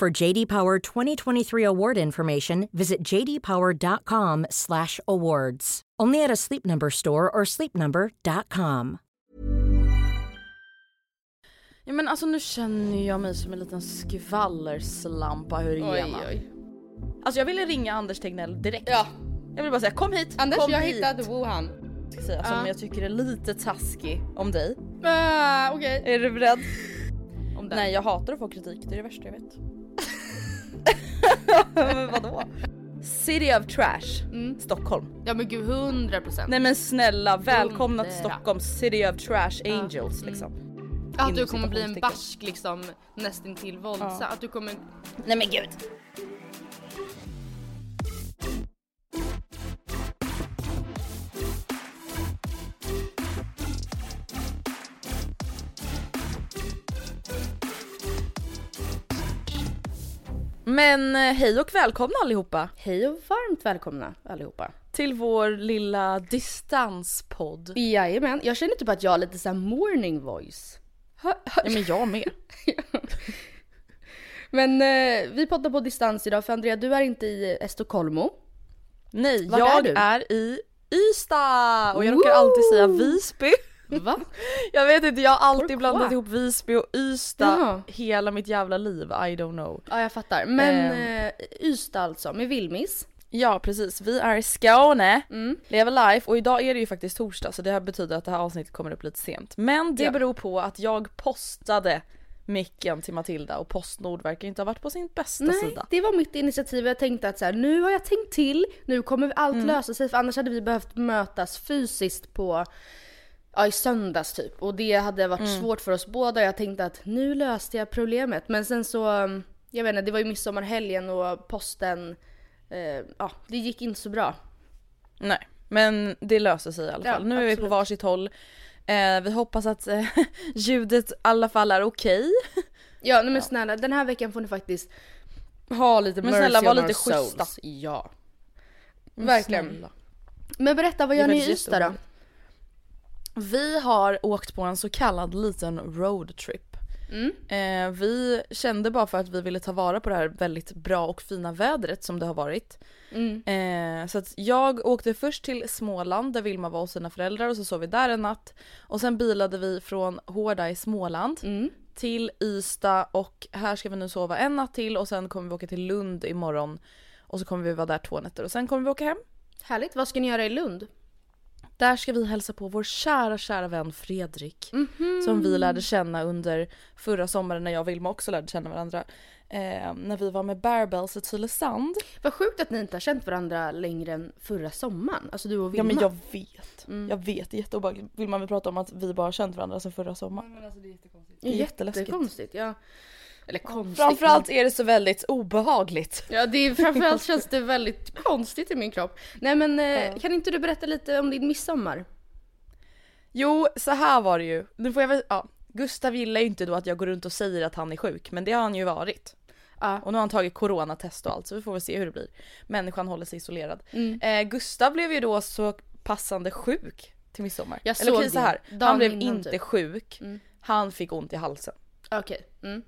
For JD Power 2023 award information, visit jdpower.com/awards. Only at a Sleep Number store or sleepnumber.com. Ja men alltså nu känner jag mig som en liten skvallerslampa hur Oj, oj. Alltså jag ville ringa Anders Tegnell direkt. Ja, Jag vill bara säga kom hit, Anders kom jag hit. hittade Wuhan. Ska säga, som Ja. jag tycker är lite taskig om dig. Ah, Okej. Är du beredd? Nej jag hatar att få kritik, det är det värsta jag vet. vadå? City of Trash, Mm. Stockholm. Ja men gud 100 procent. Nej men snälla, välkomna till. Stockholm City of Trash Angels Mm. liksom. Att du kommer bli en barsk liksom nästintill våldsam. Ja. Att du kommer... Nej men gud. Men eh, hej och välkomna allihopa Hej och varmt välkomna allihopa. till vår lilla distanspodd. Jajamän, jag känner typ att jag har lite såhär morning voice. Hör, hör. Ja men jag med. Men eh, vi poddar på distans idag för Andrea du är inte i Estocolmo. Nej, Vart jag är är, i Ystad och jag råkar alltid säga Visby. Va? Jag vet inte, jag har alltid blandat ihop Visby och Ystad Jaha. hela mitt jävla liv, I don't know. Ja jag fattar. Men Ehm. eh, Ystad alltså med Vilmis. Ja precis, vi är i Skåne, Mm. lever life och idag är det ju faktiskt torsdag så det här betyder att det här avsnittet kommer upp lite sent. Men det Ja. beror på att jag postade micken till Matilda och Postnord verkar inte ha varit på sin bästa Nej, sida. det var mitt initiativ. Jag tänkte att så här, nu har jag tänkt till, nu kommer allt Mm. lösa sig för annars hade vi behövt mötas fysiskt på Ja i söndags typ och det hade varit Mm. svårt för oss båda. Jag tänkte att nu löste jag problemet men sen så, um, jag vet inte, det var ju midsommarhelgen och posten, eh, ja det gick inte så bra. Nej, men det löser sig i alla Ja, fall. Nu är vi på absolut. varsitt håll. Eh, vi hoppas att eh, ljudet i alla fall är okej. Ja nej men snälla den här veckan får ni faktiskt ha lite Men mercy snälla, var on lite our souls. schyssta. Ja. Men Verkligen. snälla. Men berätta vad gör ni i Ystad då? Vi har åkt på en så kallad liten roadtrip. Mm. Eh, vi kände bara för att vi ville ta vara på det här väldigt bra och fina vädret som det har varit. Mm. Eh, så att jag åkte först till Småland där Vilma var hos sina föräldrar och så sov vi där en natt. Och sen bilade vi från Hårda i Småland Mm. till Ystad och här ska vi nu sova en natt till och sen kommer vi åka till Lund imorgon. Och så kommer vi vara där två nätter och sen kommer vi åka hem. Härligt, vad ska ni göra i Lund? Där ska vi hälsa på vår kära, kära vän Fredrik. Mhm. Som vi lärde känna under förra sommaren när jag och Vilma också lärde känna varandra. Eh, när vi var med Bearbells i Tylösand. Vad sjukt att ni inte har känt varandra längre än förra sommaren. Alltså du och Ja Vilma. men jag vet. Mm. Jag vet, det är jätteobehagligt. Vill man väl prata om att vi bara har känt varandra sedan förra sommaren? det är jätteläskigt. jättekonstigt. Ja. Eller konstigt. Framförallt är det så väldigt obehagligt. Ja det är, framförallt känns det väldigt konstigt i min kropp. Nej men eh, kan inte du berätta lite om din midsommar? Jo, så här var det ju. Nu får jag väl, ja. Gustav gillar ju inte då att jag går runt och säger att han är sjuk, men det har han ju varit. Ja. Och nu har han tagit coronatest och allt så vi får väl se hur det blir. Människan håller sig isolerad. Mm. Eh, Gustav blev ju då så passande sjuk till midsommar. Jag Eller såg okej så här, han blev inte typ. sjuk. Mm. Han fick ont i halsen. Okej. Mm.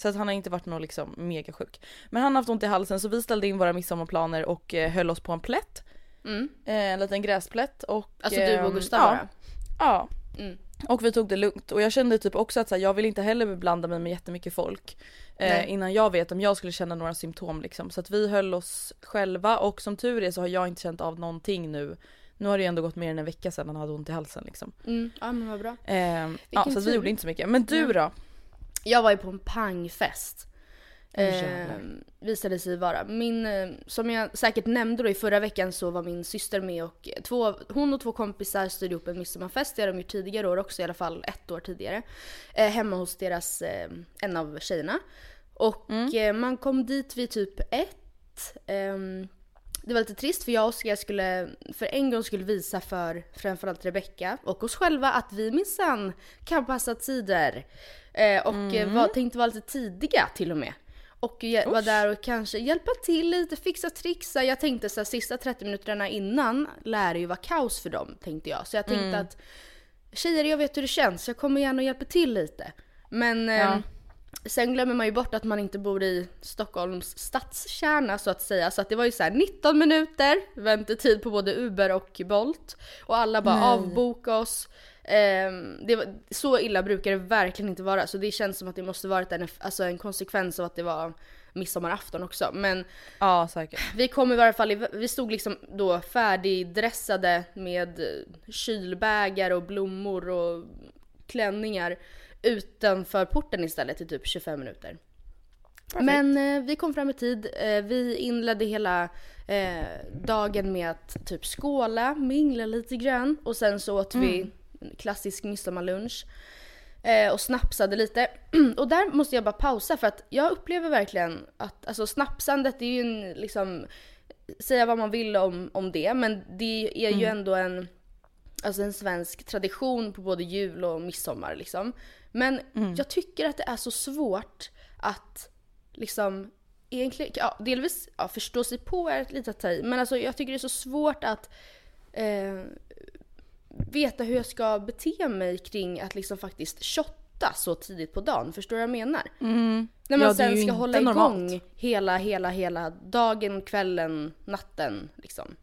Så att han har inte varit någon liksom mega sjuk. Men han har haft ont i halsen så vi ställde in våra midsommarplaner och eh, höll oss på en plätt. Mm. Eh, en liten gräsplätt och... Alltså du och ehm, Gustav ja, bara? Ja. Mm. Och vi tog det lugnt och jag kände typ också att så här, jag vill inte heller beblanda mig med jättemycket folk. Eh, innan jag vet om jag skulle känna några symptom liksom. Så att vi höll oss själva och som tur är så har jag inte känt av någonting nu. Nu har det ju ändå gått mer än en vecka sedan han hade ont i halsen liksom. Mm. Ja men vad bra. Eh, ja, så vi gjorde inte så mycket. Men du Nej. då? Jag var ju på en pangfest. Åh, Eh, visade sig vara. Min, eh, som jag säkert nämnde då i förra veckan så var min syster med och två, hon och två kompisar styrde upp en midsommarfest. Det har de gjort tidigare år också, i alla fall ett år tidigare. Eh, hemma hos deras, eh, en av tjejerna. Och eh, man kom dit vid typ ett. Ehm, det var lite trist för jag och Oskar skulle för en gång skulle visa för framförallt Rebecca och oss själva att vi minsann kan passa tider. Eh, och eh, var, tänkte vara lite tidiga till och med. Och jag var där och kanske hjälpa till lite, fixa, trixa. Jag tänkte så här, sista 30 minuterna innan lär det ju vara kaos för dem tänkte jag. Så jag tänkte att tjejer jag vet hur det känns, jag kommer gärna och hjälper till lite. Men Ja. ehm, Sen glömmer man ju bort att man inte bor i Stockholms stadskärna så att säga. Så att det var ju så här 19 minuter väntetid på både Uber och Bolt. Och alla bara avboka oss. Ehm, det var, så illa brukar det verkligen inte vara. Så det känns som att det måste varit en, alltså en konsekvens av att det var midsommarafton också. Men Ja vi kom i varje fall, vi stod liksom då färdigdressade med kylbägar och blommor och klänningar utanför porten istället i typ 25 minuter. Men eh, vi kom fram i tid. Eh, vi inledde hela eh, dagen med att typ skåla, mingla lite grann och sen så åt vi en klassisk midsommarlunch. Eh, och snapsade lite. och där måste jag bara pausa för att jag upplever verkligen att alltså snapsandet det är ju en liksom säga vad man vill om, om det men det är ju ändå en alltså en svensk tradition på både jul och midsommar liksom. Men jag tycker att det är så svårt att liksom egentligen, ja delvis ja, förstå sig på är ett litet ta i, men alltså jag tycker det är så svårt att eh, veta hur jag ska bete mig kring att liksom faktiskt shotta så tidigt på dagen. Förstår du vad jag menar? När man Ja, sen ska hålla normalt. igång hela, hela, hela dagen, kvällen, natten liksom.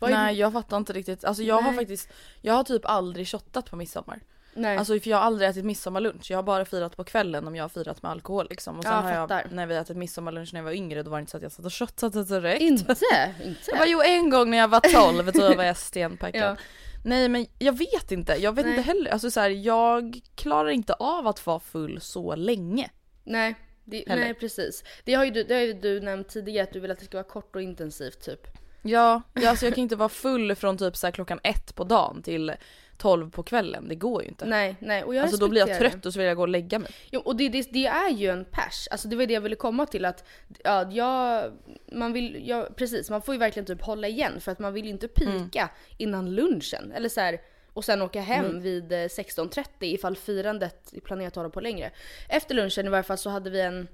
Är Nej jag fattar inte riktigt. Alltså jag har Nej. faktiskt, jag har typ aldrig shottat på midsommar. Nej. Alltså för jag har aldrig ätit midsommarlunch. Jag har bara firat på kvällen om jag har firat med alkohol liksom. Och sen Ja, har jag, fattar. när vi ätit midsommarlunch när jag var yngre då var det inte så att jag satt och shottade direkt. inte? Inte? Jag var jo en gång när jag var 12 då var jag stenpackad. Ja. Nej men jag vet inte, jag vet Nej. inte heller. Alltså så här, jag klarar inte av att vara full så länge. Nej, det, nej precis. Det har, ju du, det har ju du nämnt tidigare att du vill att det ska vara kort och intensivt typ. Ja, ja alltså jag kan inte vara full från typ så klockan ett på dagen till 12 på kvällen. Det går ju inte. Nej, nej. Och jag alltså då blir jag trött och så vill jag gå och lägga mig. Jo, och det, det, det är ju en pers. Alltså det var det jag ville komma till att ja, jag, man vill, ja, precis, man får ju verkligen typ hålla igen för att man vill ju inte pika innan lunchen. Eller så här, och sen åka hem vid eh, 16.30 ifall firandet är planerat att hålla på längre. Efter lunchen i varje fall så hade vi en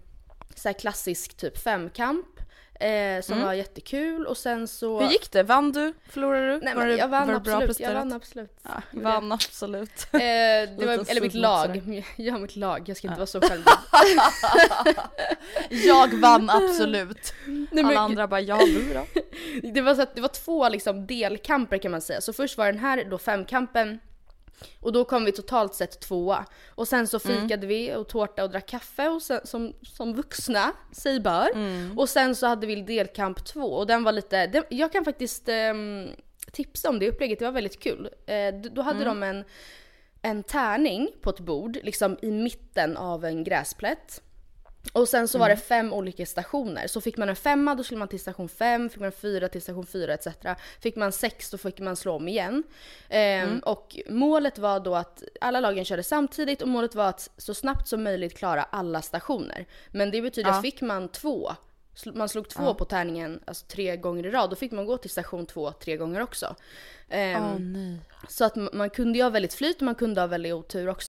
så klassisk typ femkamp eh, som var jättekul och sen så... Hur gick det? Vann du? Förlorade du? Nej var men jag vann var absolut, jag vann absolut. Ja, vann absolut. Eh, det var, eller mitt lag. Ja mitt lag, jag ska inte vara så självgod. jag vann absolut. Nej, Alla andra bara ja du då? Det var, så att, det var två liksom delkamper kan man säga. Så först var den här då femkampen och då kom vi totalt sett tvåa. Och sen så fikade vi och tårta och drack kaffe och sen, som, som vuxna sig bör. Och sen så hade vi delkamp två och den var lite, den, jag kan faktiskt ehm, tipsa om det upplägget, det var väldigt kul. Eh, då hade de en, en tärning på ett bord, liksom i mitten av en gräsplätt. Och sen så var det fem olika stationer. Så fick man en femma då skulle man till station fem, fick man en fyra till station fyra etc. Fick man sex då fick man slå om igen. Ehm, Och målet var då att alla lagen körde samtidigt och målet var att så snabbt som möjligt klara alla stationer. Men det betyder att fick man två, man slog två på tärningen alltså tre gånger i rad, då fick man gå till station två tre gånger också. Ehm, nej. Så att man kunde ju ha väldigt flyt och man kunde ha väldigt otur också.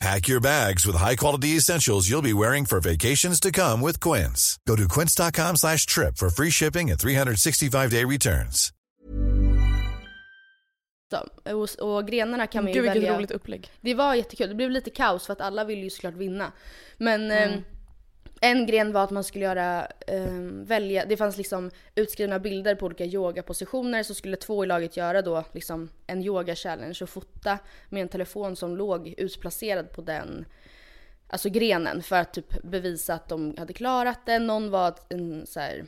Pack your bags with high-quality essentials you'll be wearing for vacations to come with Quince. Go to quince.com slash trip for free shipping and 365-day returns. Och, och grenarna kan man ju Gud vilket välja. roligt upplägg. Det var jättekul. Det blev lite kaos för att alla ville ju såklart vinna. Men Mm. eh, en gren var att man skulle göra, eh, välja, det fanns liksom utskrivna bilder på olika yogapositioner så skulle två i laget göra då liksom en yoga challenge och fota med en telefon som låg utplacerad på den alltså grenen för att typ bevisa att de hade klarat det. Någon var en så här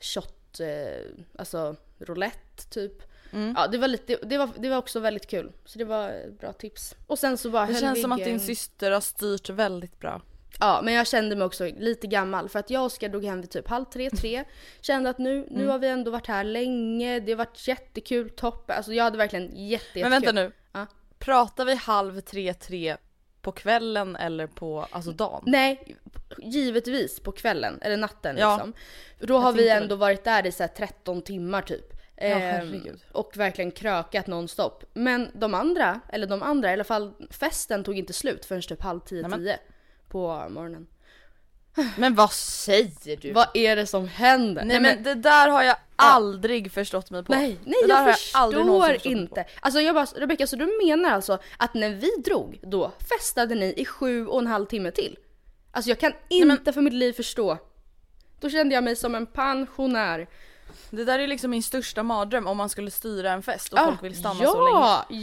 shot, eh, alltså roulette typ. Mm. Ja det var, lite, det, var, det var också väldigt kul. Så det var ett bra tips. Och sen så bara Det känns som att din syster har styrt väldigt bra. Ja men jag kände mig också lite gammal för att jag och Oskar drog hem vid typ halv tre, tre. Kände att nu, nu Mm. har vi ändå varit här länge, det har varit jättekul, topp. Alltså jag hade verkligen jätte. Men vänta nu. Ja. Pratar vi halv tre, tre på kvällen eller på alltså dagen? Nej, givetvis på kvällen eller natten Ja. liksom. Då har vi ändå varit där i så här 13 timmar typ. Ehm, herregud. och verkligen krökat nonstop. Men de andra, eller de andra, i alla fall festen tog inte slut förrän typ halv tio, Nämen. tio på morgonen. Men vad säger du? Vad är det som händer? Nej men det där har jag aldrig förstått mig på. Nej, nej det jag förstår förstått mig på. inte. Alltså jag bara, Rebecka så du menar alltså att när vi drog då festade ni i sju och en halv timme till? Alltså jag kan inte för mitt liv förstå. Då kände jag mig som en pensionär. Det där är liksom min största mardröm om man skulle styra en fest och Ah, folk vill stanna ja, så länge.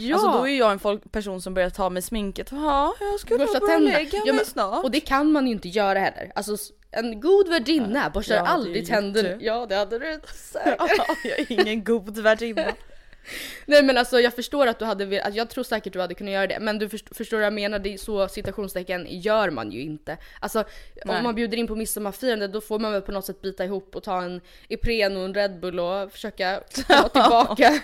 ja. Alltså då är jag en folk, person som börjar ta med sminket. Ja, jag nog Borsta börja tänderna. lägga mig Ja, men- snart. Och det kan man ju inte göra heller. Alltså en god värdinna borstar aldrig det. Ja det hade du säkert. jag är ingen god värdinna. Nej men alltså jag förstår att du hade velat, alltså, jag tror säkert du hade kunnat göra det. Men du först, förstår vad jag menar, det är så citationstecken gör man ju inte. Alltså Nej. om man bjuder in på midsommarfirande då får man väl på något sätt bita ihop och ta en Ipren och en Red Bull och försöka komma tillbaka.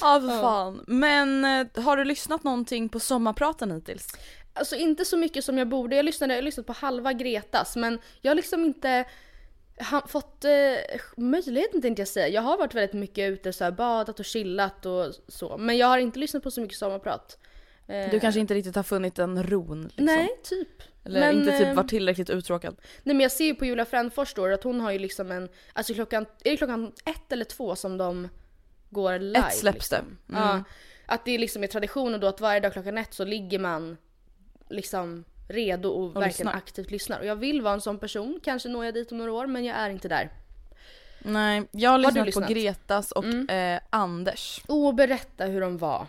Ja för fan. Men eh, har du lyssnat någonting på sommarpraten hittills? Alltså inte så mycket som jag borde. Jag lyssnade, jag lyssnat på halva Gretas men jag har liksom inte han, fått eh, möjligheten tänkte jag säga. Jag har varit väldigt mycket ute så här, badat och chillat och så. Men jag har inte lyssnat på så mycket sommarprat. Eh, Du kanske inte riktigt har funnit en ron liksom. Nej, typ. Eller Men, inte typ eh, varit tillräckligt uttråkad. Nej men jag ser ju på Julia Frändfors då att hon har ju liksom en, alltså klockan, är det klockan ett eller två som de går live? Ett släpps det. liksom? Mm. Ja. Att det liksom är traditionen då att varje dag klockan ett så ligger man liksom redo och, verkligen lyssnar. aktivt lyssnar. Och jag vill vara en sån person, kanske når jag dit om några år men jag är inte där. Nej, jag har Har lyssnat, lyssnat? på Gretas och Mm. eh, Anders. Och berätta hur de var.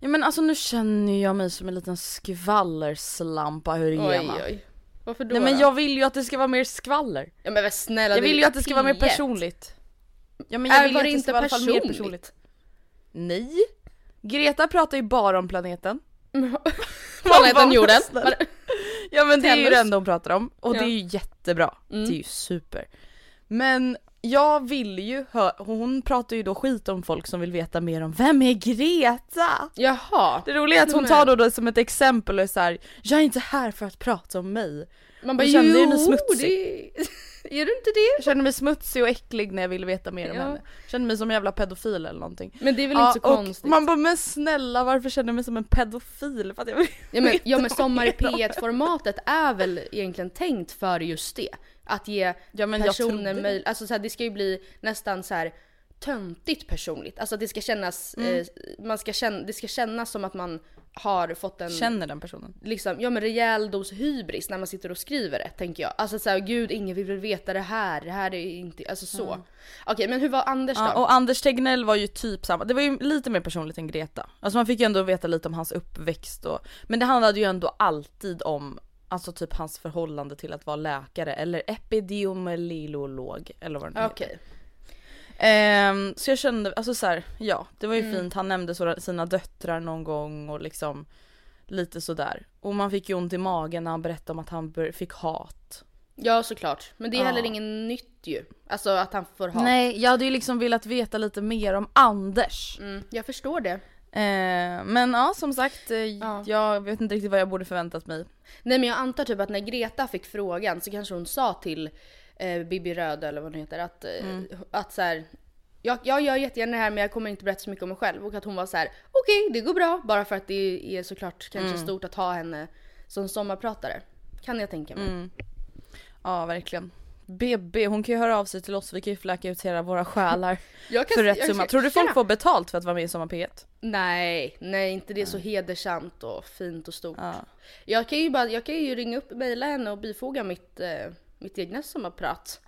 Ja men alltså nu känner jag mig som en liten skvallerslampa hur Oj igenom. oj. Varför då? Nej men då? jag vill ju att det ska vara mer skvaller. Ja men snälla Jag det vill ju att det ska vara mer P1. personligt. Ja men jag vill ju att det det inte ska vara i alla fall mer personligt. Nej. Greta pratar ju bara om planeten. Planeten jorden. Ja men det är ju enda hon pratar om och Ja. det är ju jättebra. Mm. Det är ju super. Men jag vill ju hö- hon pratar ju då skit om folk som vill veta mer om vem är Greta? Jaha. Det roliga är att hon tar då det som ett exempel och är så här, jag är inte här för att prata om mig. Man bara Hon kände ju henne smutsig. det... Är du inte det? Jag känner mig smutsig och äcklig när jag vill veta mer om Ja. henne. Jag känner mig som en jävla pedofil eller någonting. Men det är väl Ja, inte så konstigt? Man bara men snälla varför känner jag mig som en pedofil? För att jag vill Ja men, ja, men Sommar i mer om P1 formatet är väl egentligen tänkt för just det. Att ge Ja, personer möjlighet, alltså så här, det ska ju bli nästan så här töntigt personligt. Alltså det ska kännas, Mm. eh, man ska känna, det ska kännas som att man har fått en Känner den personen. liksom, ja men rejäl dos hybris när man sitter och skriver det tänker jag. Alltså såhär, gud ingen vill veta det här, det här är inte, alltså så. Okej men hur var Anders då? Ja, och Anders Tegnell var ju typ samma, det var ju lite mer personligt än Greta. Alltså man fick ju ändå veta lite om hans uppväxt och, men det handlade ju ändå alltid om Alltså typ hans förhållande till att vara läkare eller epidemiolog eller vad det nu Okej. heter. Ehm, så jag kände, alltså så här, ja det var ju Mm. fint, han nämnde så, sina döttrar någon gång och liksom lite sådär. Och man fick ju ont i magen när han berättade om att han fick hat. Ja såklart. Men det är Ja. heller ingen nytt ju. Alltså att han får ha. Nej, jag hade ju liksom velat veta lite mer om Anders. Mm, jag förstår det. Eh, men ja som sagt, eh, Ja. jag vet inte riktigt vad jag borde förväntat mig. Nej men jag antar typ att när Greta fick frågan så kanske hon sa till eh, Bibi Röd eller vad hon heter att, eh, Mm. att så här, jag, jag gör jättegärna det här men jag kommer inte berätta så mycket om mig själv. Och att hon var så här: okej det går bra. Bara för att det är såklart kanske Mm. stort att ha henne som sommarpratare. Kan jag tänka mig. Mm. Ja verkligen. BB, hon kan ju höra av sig till oss, vi kan ju fläka ut hela våra själar Jag kan- för rätt summa. Tror du folk får betalt för att vara med i Sommar P1? Nej, nej inte det är så hedersamt och fint och stort. Ja. Jag kan ju bara, jag kan ju ringa upp, mejla henne och bifoga mitt, eh, mitt egna sommarprat.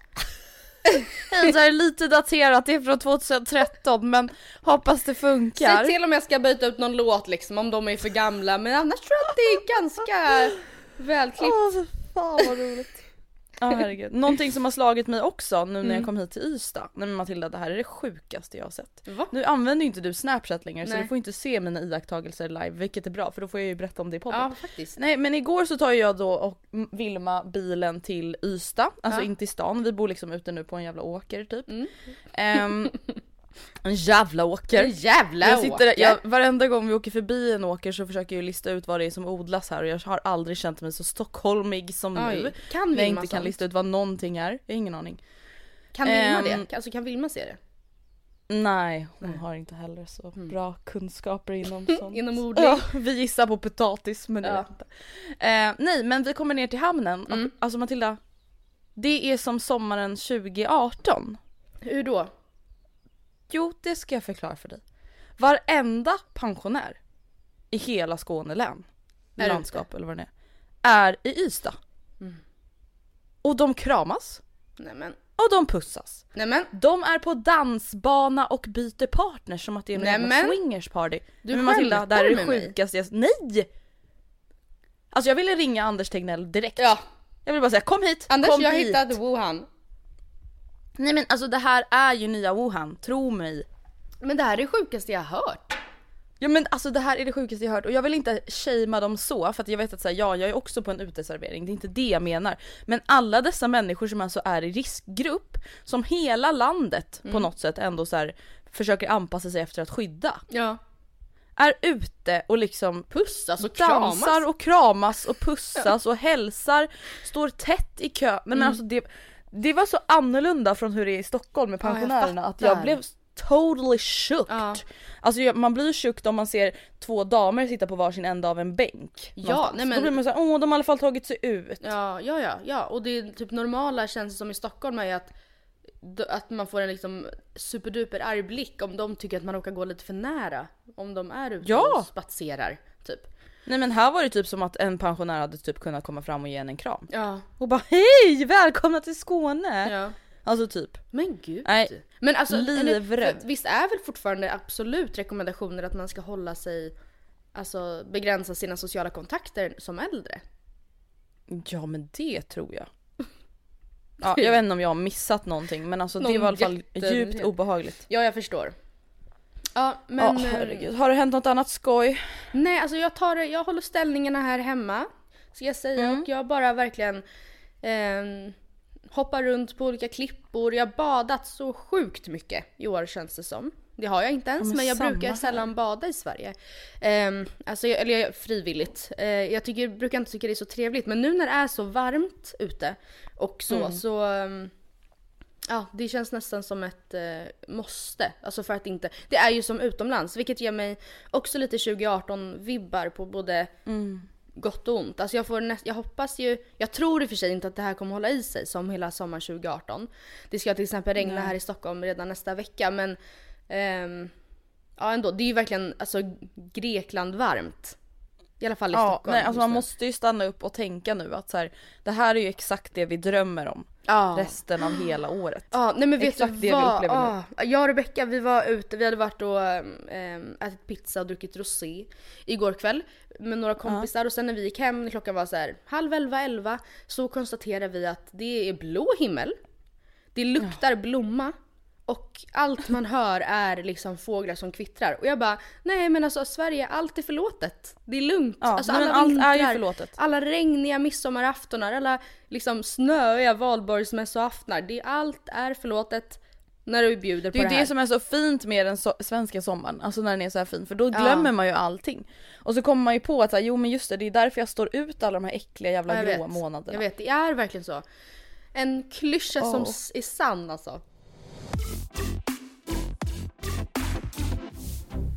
Så här, lite daterat, det är från 2013 men hoppas det funkar. Säg till om jag ska byta ut någon låt liksom om de är för gamla men annars tror jag att det är ganska välklippt. Åh för fan vad roligt. Ja herregud. Någonting som har slagit mig också nu när Mm. jag kom hit till Ystad. Nej men Matilda det här är det sjukaste jag har sett. Va? Nu använder ju inte du snapchat längre så Nej. du får inte se mina iakttagelser live vilket är bra för då får jag ju berätta om det i podden. Ja faktiskt. Nej men igår så tar jag då och Vilma bilen till Ystad, alltså Ja. inte i stan, vi bor liksom ute nu på en jävla åker typ. Mm. Ehm, en jävla åker. En jävla jag sitter, åker. jag, varenda gång vi åker förbi en åker så försöker jag lista ut vad det är som odlas här och jag har aldrig känt mig så stockholmig som Oj, nu. kan när jag Vilma inte kan sånt? lista ut vad någonting är, jag har ingen aning. Kan Vilma Ehm, det? Alltså kan Vilma se det? Nej, hon har inte heller så bra kunskaper inom sånt. Mm. Inom odling? Ja, vi gissar på potatis men jag Ja. vet inte. Eh, nej men vi kommer ner till hamnen Mm. alltså Matilda, det är som sommaren 2018. Hur då? Jo, det ska jag förklara för dig. Varenda pensionär i hela Skåne län, Är landskap eller vad det är, är i Ystad. Mm. Och de kramas Nej men, och de pussas. nej men. De är på dansbana och byter partner som att det är en Nej, jävla men. swingers party. Du men Matilda, det här är det sjukaste jag... Nej! Alltså jag ville ringa Anders Tegnell direkt. Ja, Jag vill bara säga kom hit, Anders kom jag hit. hittade Wuhan. Nej men alltså det här är ju nya Wuhan, tro mig. Men det här är det sjukaste jag har hört. Ja men alltså det här är det sjukaste jag hört och jag vill inte shamea dem så för att jag vet att så här, ja jag är också på en uteservering, det är inte det jag menar. Men alla dessa människor som alltså är i riskgrupp, som hela landet Mm. på något sätt ändå så här, försöker anpassa sig efter att skydda. Ja. Är ute och liksom Pussas och kramas. dansar och kramas och pussas och hälsar, står tätt i kö. Nej men Mm. alltså det, det var så annorlunda från hur det är i Stockholm med Ja, jag pensionärerna att jag blev totally shooked. Ja. Alltså man blir ju shooked om man ser två damer sitta på varsin ända av en bänk. Ja, nej, men- Då blir man såhär, åh de har i alla fall tagit sig ut. Ja, ja, ja, ja. Och det är typ normala känns som i Stockholm är att, att man får en liksom superduper arg blick om de tycker att man råkar gå lite för nära. Om de är ute Ja. och spatserar, typ. Nej men här var det typ som att en pensionär hade typ kunnat komma fram och ge en en kram. Ja. Och bara hej välkomna till Skåne! ja. Alltså typ. Men gud. Nej, Men alltså, livrädd. visst är väl fortfarande absolut rekommendationer att man ska hålla sig, alltså begränsa sina sociala kontakter som äldre? Ja men det tror jag. Ja, jag vet inte om jag har missat någonting men alltså det Någon var i alla fall djupt obehagligt. Ja, jag förstår. Ja, men... eh, herregud. Har det hänt något annat skoj? Nej, alltså jag tar jag håller ställningarna här hemma. Ska jag säga. Mm. Och jag bara verkligen ehm, hoppar runt på olika klippor. Jag har badat så sjukt mycket i år känns det som. Det har jag inte ens, men men, jag brukar här. sällan bada i Sverige. Um, alltså, jag, eller jag, frivilligt. Eh, jag tycker, brukar inte tycka det är så trevligt, men nu när det är så varmt ute och så, Mm. så ehm, Ja, det känns nästan som ett eh, måste. Alltså för att inte... Det är ju som utomlands, vilket ger mig också lite 2018-vibbar på både gott och ont. Alltså jag, får näst, jag hoppas ju... Jag tror i och för sig inte att det här kommer hålla i sig som hela sommaren 2018. Det ska till exempel regna här i Stockholm redan nästa vecka, men... ehm, ja ändå, det är ju verkligen alltså, Grekland varmt. I alla fall i Ja, Stockholm. nej, alltså man måste ju stanna upp och tänka nu att så här, det här är ju exakt det vi drömmer om Ja. resten av hela året. Ja, nej men vet Exakt du det vi vad? upplever nu. Ah, jag och Rebecca vi var ute, vi hade varit och ähm, ätit pizza och druckit rosé igår kväll med några kompisar och sen när vi gick hem, när klockan var så här halv elva, elva så konstaterade vi att det är blå himmel, det luktar blomma och allt man hör är liksom fåglar som kvittrar. Och jag bara, nej men alltså Sverige, allt är förlåtet. Det är lugnt. Ja, alltså, alla allt är ju vintrar, förlåtet. alla regniga midsommaraftonar, alla liksom snöiga valborgsmässoaftnar. Det, allt är förlåtet när du bjuder Det på är det ju här. det som är så fint med den so svenska sommaren, alltså när den är så här fin för då glömmer man ju allting. Och så kommer man ju på att så här, jo men just det, det är därför jag står ut alla de här äckliga jävla Ja, jag gråa vet. månaderna. Jag vet, det är verkligen så. En klyscha som Oh. s- är sann alltså.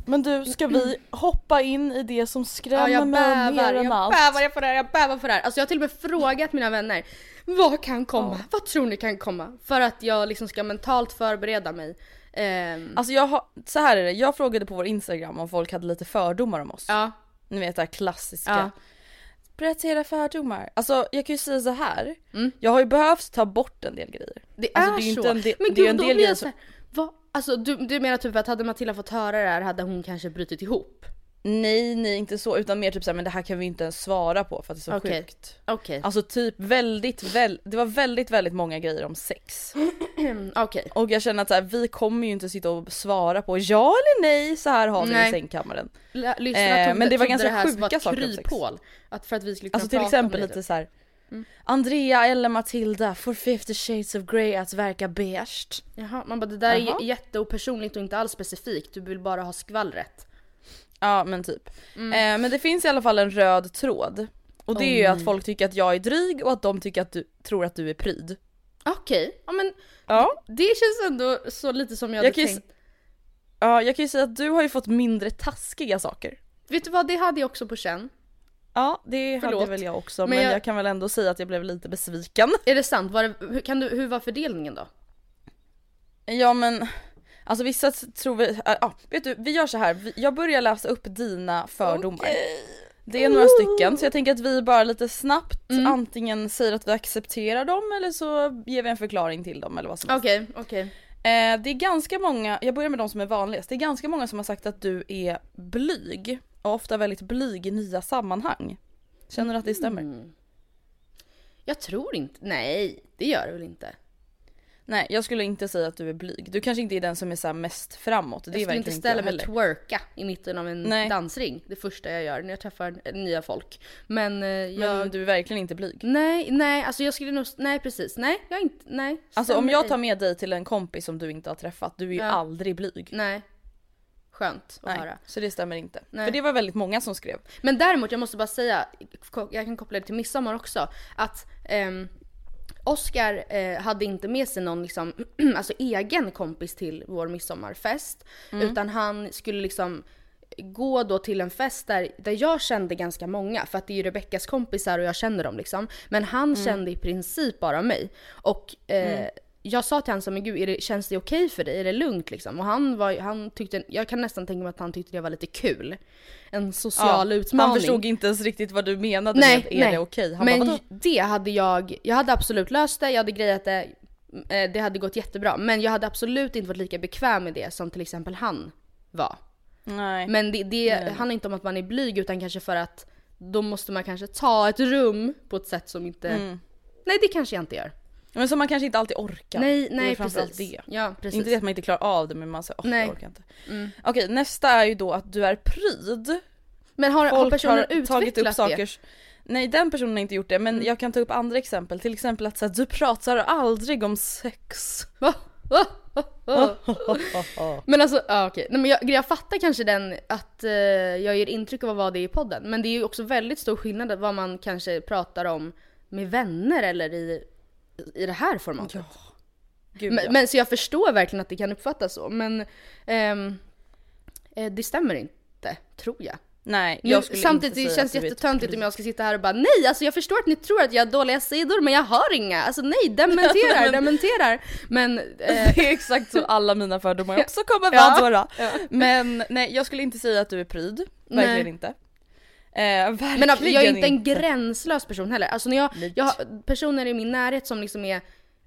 Men du, ska vi hoppa in i det som Ja, skrämmer jag mig bävar, mer än jag allt? bävar jag för det här, jag bävar för det här. Alltså jag har till och med frågat mina vänner, vad kan komma? Vad tror ni kan komma? För att jag liksom ska mentalt förbereda mig. Ehm, Alltså jag har, så här är det, jag frågade på vår instagram om folk hade lite fördomar om oss. ja, Ni vet det här klassiska. Ja. Berätta era fördomar. Alltså jag kan ju säga så här. Mm. jag har ju behövt ta bort en del grejer. det Alltså, är det är så. del- Men gud, en då del blir grejer jag som- så här, vad? Alltså du, du menar typ att hade Matilda fått höra det här hade hon kanske brutit ihop? Nej nej inte så utan mer typ såhär men det här kan vi inte ens svara på för att det är så Okej. sjukt. Okej, Alltså typ väldigt, väl, det var väldigt väldigt många grejer om sex. okej. Och jag känner att så här, vi kommer ju inte sitta och svara på ja eller nej så här har vi Nej. i sängkammaren. L- Lyssnarna Eh, men det var ganska det här sjuka saker om sex. Att för att vi skulle kunna Alltså till exempel lite typ. så här. Andrea eller Matilda får 50 shades of grey att verka beige. Jaha, man bara det där Jaha. är jätteopersonligt och inte alls specifikt. Du vill bara ha skvallret. Ja men typ. Mm. Eh, men det finns i alla fall en röd tråd. Och det Åh, är ju att folk tycker att jag är dryg och att de tycker att du tror att du är pryd. Okej, ja men Ja. det känns ändå så lite som jag hade Jag ju, tänkt. ja, jag kan ju säga att du har ju fått mindre taskiga saker. Vet du vad, det hade jag också på känn. Ja det Förlåt. hade väl jag också Men men, jag- jag... kan väl ändå säga att jag blev lite besviken. Är det sant? Var det, kan du, hur var fördelningen då? Ja men Alltså vissa tror vi, äh, ja vet du vi gör så här. Jag börjar läsa upp dina fördomar. Det är några stycken så jag tänker att vi bara lite snabbt Mm. antingen säger att vi accepterar dem eller så ger vi en förklaring till dem eller vad som helst. Okej, okej. Eh, det är ganska många, jag börjar med de som är vanligast, det är ganska många som har sagt att du är blyg och ofta väldigt blyg i nya sammanhang. Känner du att det stämmer? Mm. Jag tror inte, nej det gör det väl inte. Nej jag skulle inte säga att du är blyg. Du kanske inte är den som är så mest framåt. Det Jag skulle inte ställa mig och twerka i mitten av en Nej. dansring. Det första jag gör när jag träffar nya folk. Men eh, jag... Men du är verkligen inte blyg. Nej, nej, alltså jag skulle nog, nej precis, nej, jag är inte, nej. Alltså om jag tar med dig till en kompis som du inte har träffat, du är ju Ja. aldrig blyg. Nej. Skönt att Nej, höra. så det stämmer inte. Nej. För det var väldigt många som skrev. Men däremot, jag måste bara säga, jag kan koppla det till midsommar också, att ehm, Oscar eh, hade inte med sig någon liksom, alltså egen kompis till vår midsommarfest. Utan han skulle liksom gå då till en fest där, där jag kände ganska många, för att det är ju Rebeckas kompisar och jag känner dem liksom. Men han kände i princip bara mig. Och eh, jag sa till honom så men gud, är det, känns det okej för dig? Är det lugnt liksom? Och han var han tyckte, jag kan nästan tänka mig att han tyckte det var lite kul. En social utmaning. Han förstod inte ens riktigt vad du menade Nej, med är nej. det okej? Han Men bara, det hade jag, jag hade absolut löst det, jag hade grejat det, eh, det hade gått jättebra. Men jag hade absolut inte varit lika bekväm med det som till exempel han var. Nej. Men det, det handlar inte om att man är blyg utan kanske för att då måste man kanske ta ett rum på ett sätt som inte... Mm. Nej det kanske jag inte gör. Men som man kanske inte alltid orkar. Nej, Det är nej precis. Det. Ja precis. Inte det att man inte klarar av det men man säger åh Nej. jag orkar inte. Mm. Okej nästa är ju då att du är pryd. Men har, har personen har utvecklat tagit upp det? saker. Nej den personen har inte gjort det men jag kan ta upp andra exempel. Till exempel att så här, du pratar aldrig om sex. Va? Va? Men alltså, ja okej. Nej, men jag, jag fattar kanske den att eh, jag ger intryck av att vara det i podden. Men det är ju också väldigt stor skillnad vad man kanske pratar om med vänner eller i, i det här formatet. Gud, men, ja. men så jag förstår verkligen att det kan uppfattas så. Men ehm, eh, det stämmer inte, tror jag. Nej, Nu, jag skulle samtidigt inte det säga känns du är ett jättetöntigt om jag ska sitta här och bara nej alltså jag förstår att ni tror att jag har dåliga sidor men jag har inga. Alltså nej, dementerar, dementerar. Men eh, Det är exakt så alla mina fördomar också kommer Ja. vara Dora. Men nej, jag skulle inte säga att du är pryd. Verkligen Nej. inte. Eh, Men jag är inte en gränslös person heller. Alltså när jag, jag har personer i min närhet som liksom är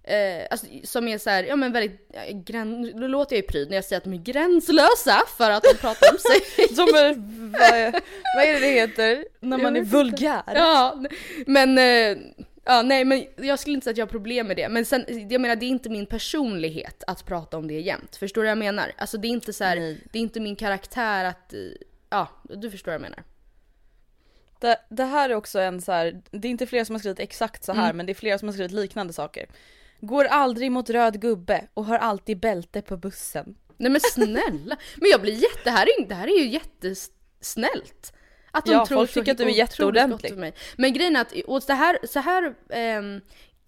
Eh, alltså, som är så här, ja men väldigt, ja, grän, nu låter jag ju pryd när jag säger att de är gränslösa för att de pratar om sig. De är, vad, är, vad är det det heter när man är vulgär? Ja, men, eh, ja nej men jag skulle inte säga att jag har problem med det. Men sen, jag menar det är inte min personlighet att prata om det jämt. Förstår du vad jag menar? Alltså det är inte så här, det är inte min karaktär att, eh, ja du förstår vad jag menar. Det, det här är också en så här, det är inte fler som har skrivit exakt så här Mm. men det är flera som har skrivit liknande saker. Går aldrig mot röd gubbe och har alltid bälte på bussen. Nej men snälla! Men jag blir jätte, här är, det här är ju jättesnällt. Att de Ja, tror folk tycker att du är jätteordentlig. mig. Men grejen är att, och så här, så här ehm,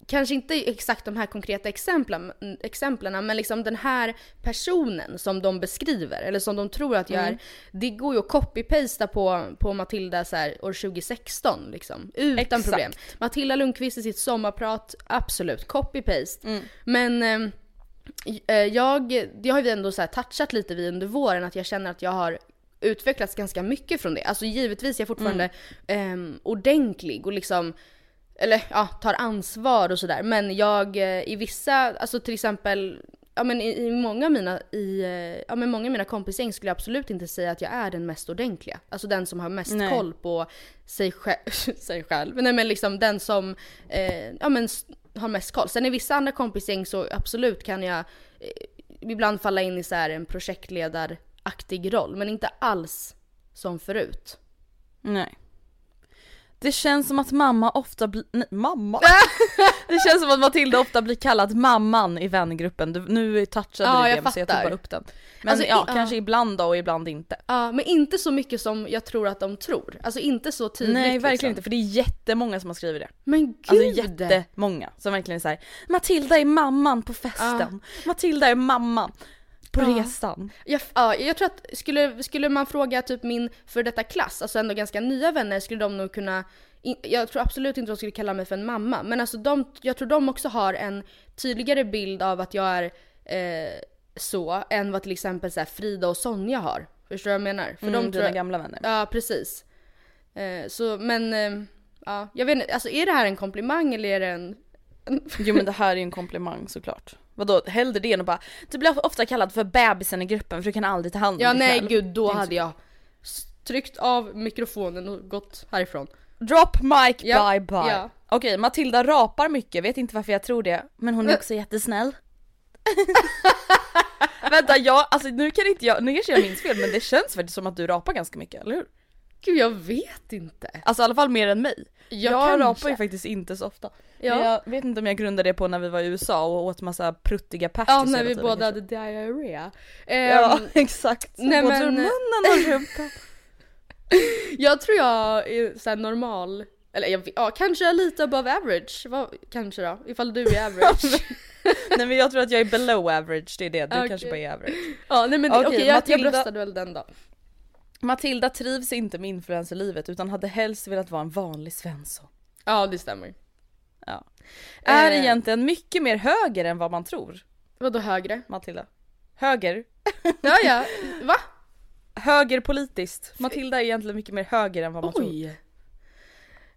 kanske inte exakt de här konkreta exemplen, exemplen men liksom den här personen som de beskriver, eller som de tror att jag Mm. är, det går ju att copy-pasta på, på Matilda så här, år 2016 liksom. Utan Exakt. problem. Matilda Lundqvist i sitt sommarprat, absolut, copy-paste. Mm. Men ehm, Eh, jag, det har vi ändå så här touchat lite vid under våren att jag känner att jag har utvecklats ganska mycket från det. Alltså givetvis är jag fortfarande ehm, ordentlig och liksom eller ja, tar ansvar och sådär. Men jag eh, i vissa, alltså till exempel, ja men i, i många av mina, i, eh, ja men många mina kompisgäng skulle jag absolut inte säga att jag är den mest ordentliga. Alltså den som har mest Nej. koll på sig, själv, sig själv. Nej men liksom den som, eh, ja men har mest koll. Sen i vissa andra kompisgäng så absolut kan jag eh, ibland falla in i så här en projektledaraktig roll. Men inte alls som förut. Nej. Det känns som att mamma ofta blir, nej mamma! det känns som att Matilda ofta blir kallad mamman i vängruppen, du, nu touchade Ja, jag det så jag tog bara upp den. Men Alltså, ja, i- kanske ja. ibland då och ibland inte. Ja, men inte så mycket som jag tror att de tror. Alltså inte så tydligt Nej verkligen liksom. inte för det är jättemånga som har skrivit det. Men gud! Alltså jättemånga som verkligen säger Matilda är mamman på festen, Matilda är mamman på Ja. resan. Jag, ja, jag tror att skulle, skulle man fråga typ min för detta klass, alltså ändå ganska nya vänner, skulle de nog kunna jag tror absolut inte de skulle kalla mig för en mamma, men alltså de, jag tror de också har en tydligare bild av att jag är eh, så, än vad till exempel så här Frida och Sonja har. Förstår du vad jag menar? För Mm, de dina jag, gamla vänner. Ja, precis. Eh, så, men, eh, ja, jag vet inte, alltså är det här en komplimang eller är det en... Jo men det här är ju en komplimang såklart. Vadå, hellre det än att bara Du blir ofta kallad för bebisen i gruppen för du kan aldrig ta hand om Ja dig nej själv." gud, då Det är hade jag tryckt av mikrofonen och gått härifrån. Drop mic Ja, bye bye. ja. Okej Matilda rapar mycket, vet inte varför jag tror det. Men hon är också jättesnäll. Vänta jag, alltså nu kan inte jag, nu kanske jag minns fel men det känns faktiskt som att du rapar ganska mycket, eller hur? Gud jag vet inte. Alltså i alla fall mer än mig. Ja, jag kanske. rapar ju faktiskt inte så ofta. Ja. Men jag vet inte om jag grundade det på när vi var i USA och åt massa pruttiga patches Ja när vi tiden, båda hade diarré. Ja Ehm, exakt. nej, men- munnen och rumpan. Jag tror jag är såhär normal, eller jag, ja kanske lite above average. Vad, kanske då, ifall du är average. Nej men jag tror att jag är below average, det är det. Du Okej. kanske bara är average. ja nej men Okej, okej jag, jag Matilda- bröstade väl den då. Matilda trivs inte med influencerlivet utan hade helst velat vara en vanlig svensson. Ja det stämmer. Ja. Är Eh. egentligen mycket mer höger än vad man tror, Vadå högre? Matilda. Höger. Ja ja, va? Höger politiskt. Matilda är egentligen mycket mer höger än vad man tror. Oj.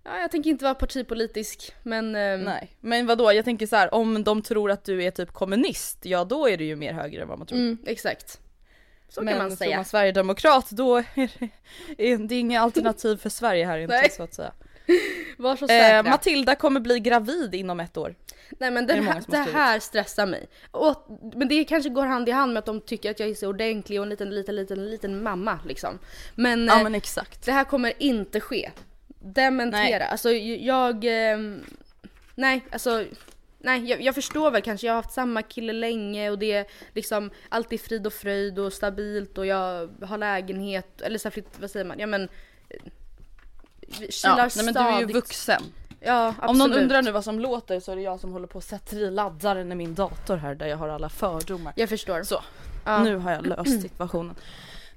Ja jag tänker inte vara partipolitisk men... ehm, Nej, men vadå jag tänker så här, om de tror att du är typ kommunist, ja då är du ju mer höger än vad man tror. Mm, exakt. Så men kan man säga. man sverigedemokrat då är det, är det inga alternativ för Sverige här inte Nej. så att säga. Var så säkra. Eh, Matilda kommer bli gravid inom ett år. Nej men det många här, det här stressar mig. Och, men det kanske går hand i hand med att de tycker att jag är så ordentlig och en liten, liten, liten, liten mamma liksom. Men, Ja eh, men exakt. det här kommer inte ske. Dementera. Nej. Alltså jag... ehm, nej, alltså nej jag, jag förstår väl kanske, jag har haft samma kille länge och det är liksom alltid frid och fröjd och stabilt och jag har lägenhet, eller så här, vad säger man, ja men kilar Ja, nej men du är ju vuxen. Ja absolut. Om någon undrar nu vad som låter så är det jag som håller på att sätta i laddaren i min dator här där jag har alla fördomar. Jag förstår. Så, Ja. nu har jag löst situationen.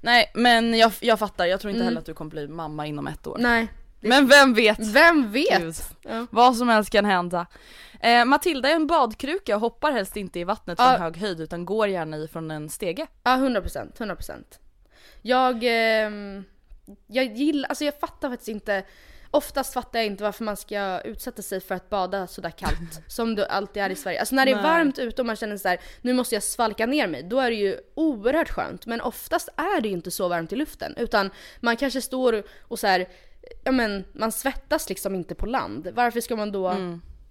Nej men jag, jag fattar, jag tror inte Mm. heller att du kommer bli mamma inom ett år. Nej. Men vem vet? Vem vet? Ja. Vad som helst kan hända. Eh, Matilda är en badkruka och hoppar helst inte i vattnet från Ja. hög höjd utan går gärna i från en stege. Ja 100%, 100%. Jag, ehm, jag gillar, alltså jag fattar faktiskt inte Oftast fattar jag inte varför man ska utsätta sig för att bada sådär kallt som det alltid är i Sverige. Alltså när det är Nej. varmt ute och man känner så här, nu måste jag svalka ner mig, då är det ju oerhört skönt. Men oftast är det ju inte så varmt i luften, utan man kanske står och så här, ja men man svettas liksom inte på land. Varför ska man då,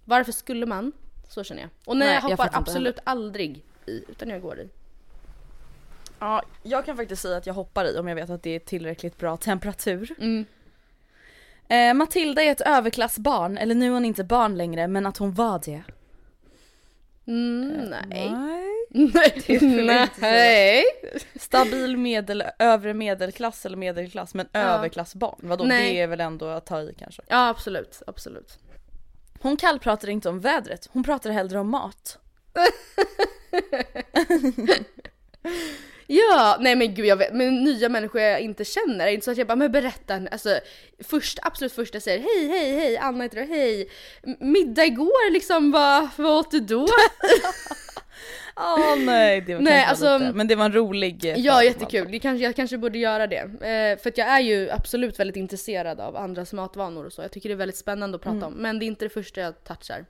varför skulle man? Så känner jag. Och nej, Nej, jag jag hoppar inte absolut aldrig i, utan jag går i. Ja, jag kan faktiskt säga att jag hoppar i om jag vet att det är tillräckligt bra temperatur. Mm. Eh, Matilda är ett överklassbarn, eller nu är hon inte barn längre men att hon var det. Mm, nej. Nej. Nej. jag Nej. Stabil medel, övre medelklass eller medelklass men överklassbarn. Vadå Nej. det är väl ändå att ta i kanske. Ja absolut, absolut. Hon kallpratar inte om vädret, hon pratar hellre om mat. Ja, nej men gud jag vet, men nya människor jag inte känner, är inte så att jag bara men berätta, alltså först, absolut första säger hej hej hej Anna heter du, hej middag igår liksom, vad, vad åt du då? Ja nej det var Nej, alltså- lite, men det var en rolig eh, ja jättekul, det kanske, jag kanske borde göra det. Eh, för jag är ju absolut väldigt intresserad av andras matvanor och så, jag tycker det är väldigt spännande att prata Mm. om. Men det är inte det första jag touchar.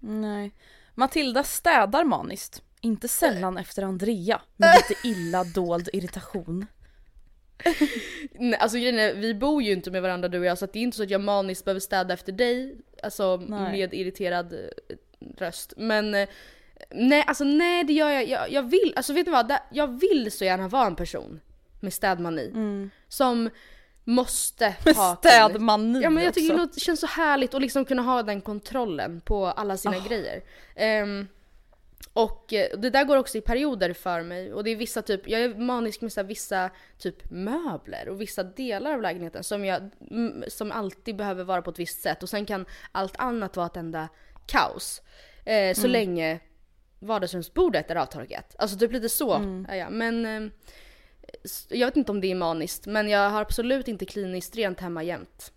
Nej. Matilda städar maniskt. Inte sällan efter Andrea med lite illa dold irritation. Nej, alltså grejen är, vi bor ju inte med varandra du och jag så det är inte så att jag maniskt behöver städa efter dig, alltså Nej. med irriterad eh, röst. Men eh, nej, alltså nej det gör jag, jag, jag vill, alltså vet du vad? Jag vill så gärna vara en person med städmani. Som måste Mm. Med ha städmani Ja men jag tycker också. det känns så härligt att liksom kunna ha den kontrollen på alla sina Ah. grejer. Ehm, och eh, det där går också i perioder för mig. Och det är vissa typ, jag är manisk med så vissa typ möbler och vissa delar av lägenheten som jag, mm, som alltid behöver vara på ett visst sätt. Och sen kan allt annat vara ett enda kaos. Eh, så länge vardagsrumsbordet är avtorkat. Alltså typ lite så är jag. Men eh, s- jag vet inte om det är maniskt men jag har absolut inte kliniskt rent hemma jämt.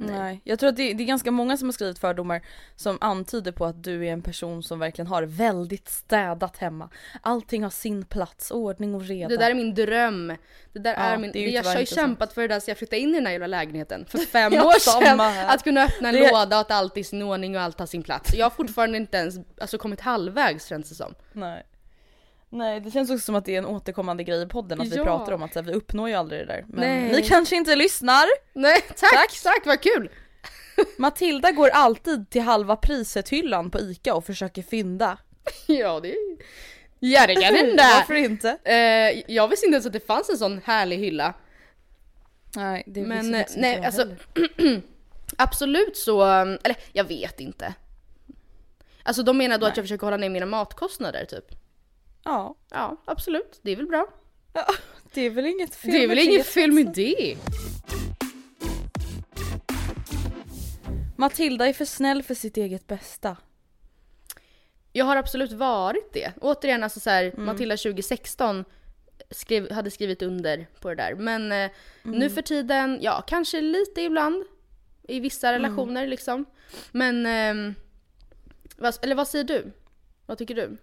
Nej. Jag tror att det, det är ganska många som har skrivit fördomar som antyder på att du är en person som verkligen har väldigt städat hemma. Allting har sin plats, ordning och reda. Det där är min dröm. Det där Ja, är min, det är jag har kämpat för det där så jag flyttade in i den här jävla lägenheten för fem år sedan. Att kunna öppna en Det- låda och att allt är i sin ordning och allt har sin plats. Jag har fortfarande inte ens alltså, kommit halvvägs känns det som. Nej. Nej det känns också som att det är en återkommande grej i podden att vi Ja. pratar om att så här, vi uppnår ju aldrig det där. Men Nej. ni kanske inte lyssnar? Nej tack, tack, tack vad kul! Matilda går alltid till halva priset hyllan på ICA och försöker fynda. Ja det är Järga den där! Varför inte? Eh, jag visste inte ens att det fanns en sån härlig hylla. Nej det visste eh, inte nej jag alltså absolut så, eller jag vet inte. Alltså de menar då att jag försöker hålla ner mina matkostnader typ. Ja, Ja absolut, det är väl bra. ja, det är väl inget fel Det är väl inget fel med det. Matilda är för snäll för sitt eget bästa. Jag har absolut varit det. Återigen alltså så här, Mm. Matilda 2016 skrev, hade skrivit under på det där. Men eh, Mm. nu för tiden, ja kanske lite ibland. I vissa Mm. relationer liksom. Men, ehm, vad, eller vad säger du? Vad tycker du?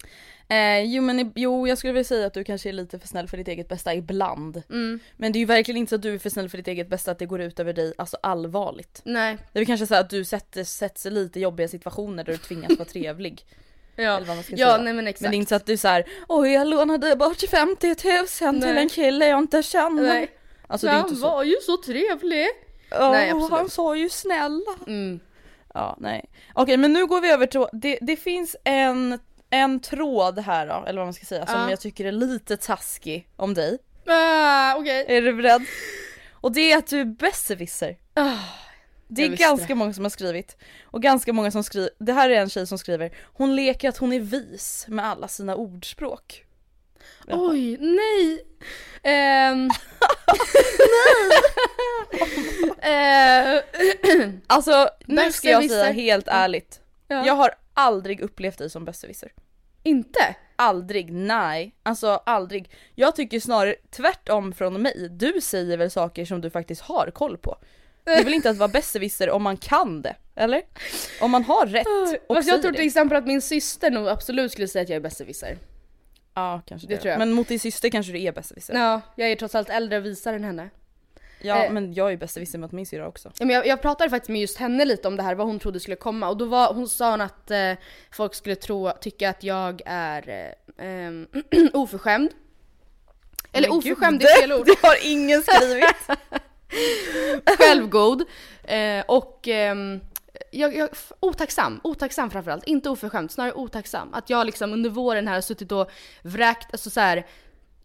Eh, jo men jo jag skulle vilja säga att du kanske är lite för snäll för ditt eget bästa ibland. Mm. Men det är ju verkligen inte så att du är för snäll för ditt eget bästa att det går ut över dig, alltså allvarligt. Nej. Det är väl kanske så att du sätter, sätts i lite jobbiga situationer där du tvingas vara trevlig. Ja, ja säga. nej men exakt. Men det är inte så att du såhär oj jag lånade bort 50 000 till Nej. en kille jag inte känner. Nej. Alltså det är Han inte så. var ju så trevlig. Ja, Nej, absolut. han sa ju snälla. Mm. Ja, nej. Okej, men nu går vi över till, det, det finns en, en tråd här då, eller vad man ska säga, som Ja. jag tycker är lite taskig om dig. Ah, Okej. Är du beredd? Och det är att du är besserwisser. Ah. Det är ganska det. många som har skrivit. Och ganska många som skriver, det här är en tjej som skriver, hon leker att hon är vis med alla sina ordspråk. Jaha. Oj, nej! Ehm. Eh, Alltså nu ska jag säga helt ärligt. ja. Jag har aldrig upplevt dig som besserwisser. Inte? Aldrig, nej. Alltså aldrig. Jag tycker snarare tvärtom från mig. Du säger väl saker som du faktiskt har koll på. Det är väl inte att vara besserwisser om man kan det, eller? Om man har rätt och Fast jag tror till exempel att min syster nog absolut skulle säga att jag är besserwisser. Ja, kanske Det det. tror jag. Men mot din syster kanske du är besserwisser. Ja, jag är trots allt äldre och visare än henne. Ja, Eh. men jag är besserwisser mot min syrra också. Men jag, jag pratade faktiskt med just henne lite om det här, vad hon trodde skulle komma och då var, hon sa hon att eh, folk skulle tro, tycka att jag är eh, ehm, oförskämd. Eller Men gud, oförskämd är fel ord. Det har ingen skrivit. Självgod. Eh, och ehm, jag, jag, otacksam, otacksam framförallt. Inte oförskämd, snarare otacksam. Att jag liksom under våren här har suttit och vräkt, alltså så här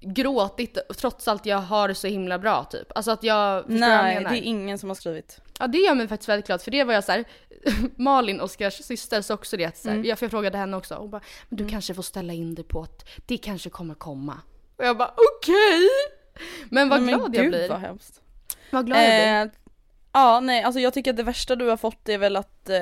gråtit trots allt jag har det så himla bra typ. Alltså att jag, förstår vad jag Nej, menar? det är ingen som har skrivit. Ja det gör mig faktiskt väldigt glad för det var jag så här, Malin, Oskars syster, sa också det att så här, Mm. jag, för jag frågade henne också, hon bara men du kanske får ställa in dig på att det kanske kommer komma. Och jag bara okej! Men vad Nej, glad men jag gud, blir. vad hemskt. Vad glad jag blir. Ja, nej, alltså jag tycker att det värsta du har fått är väl att eh,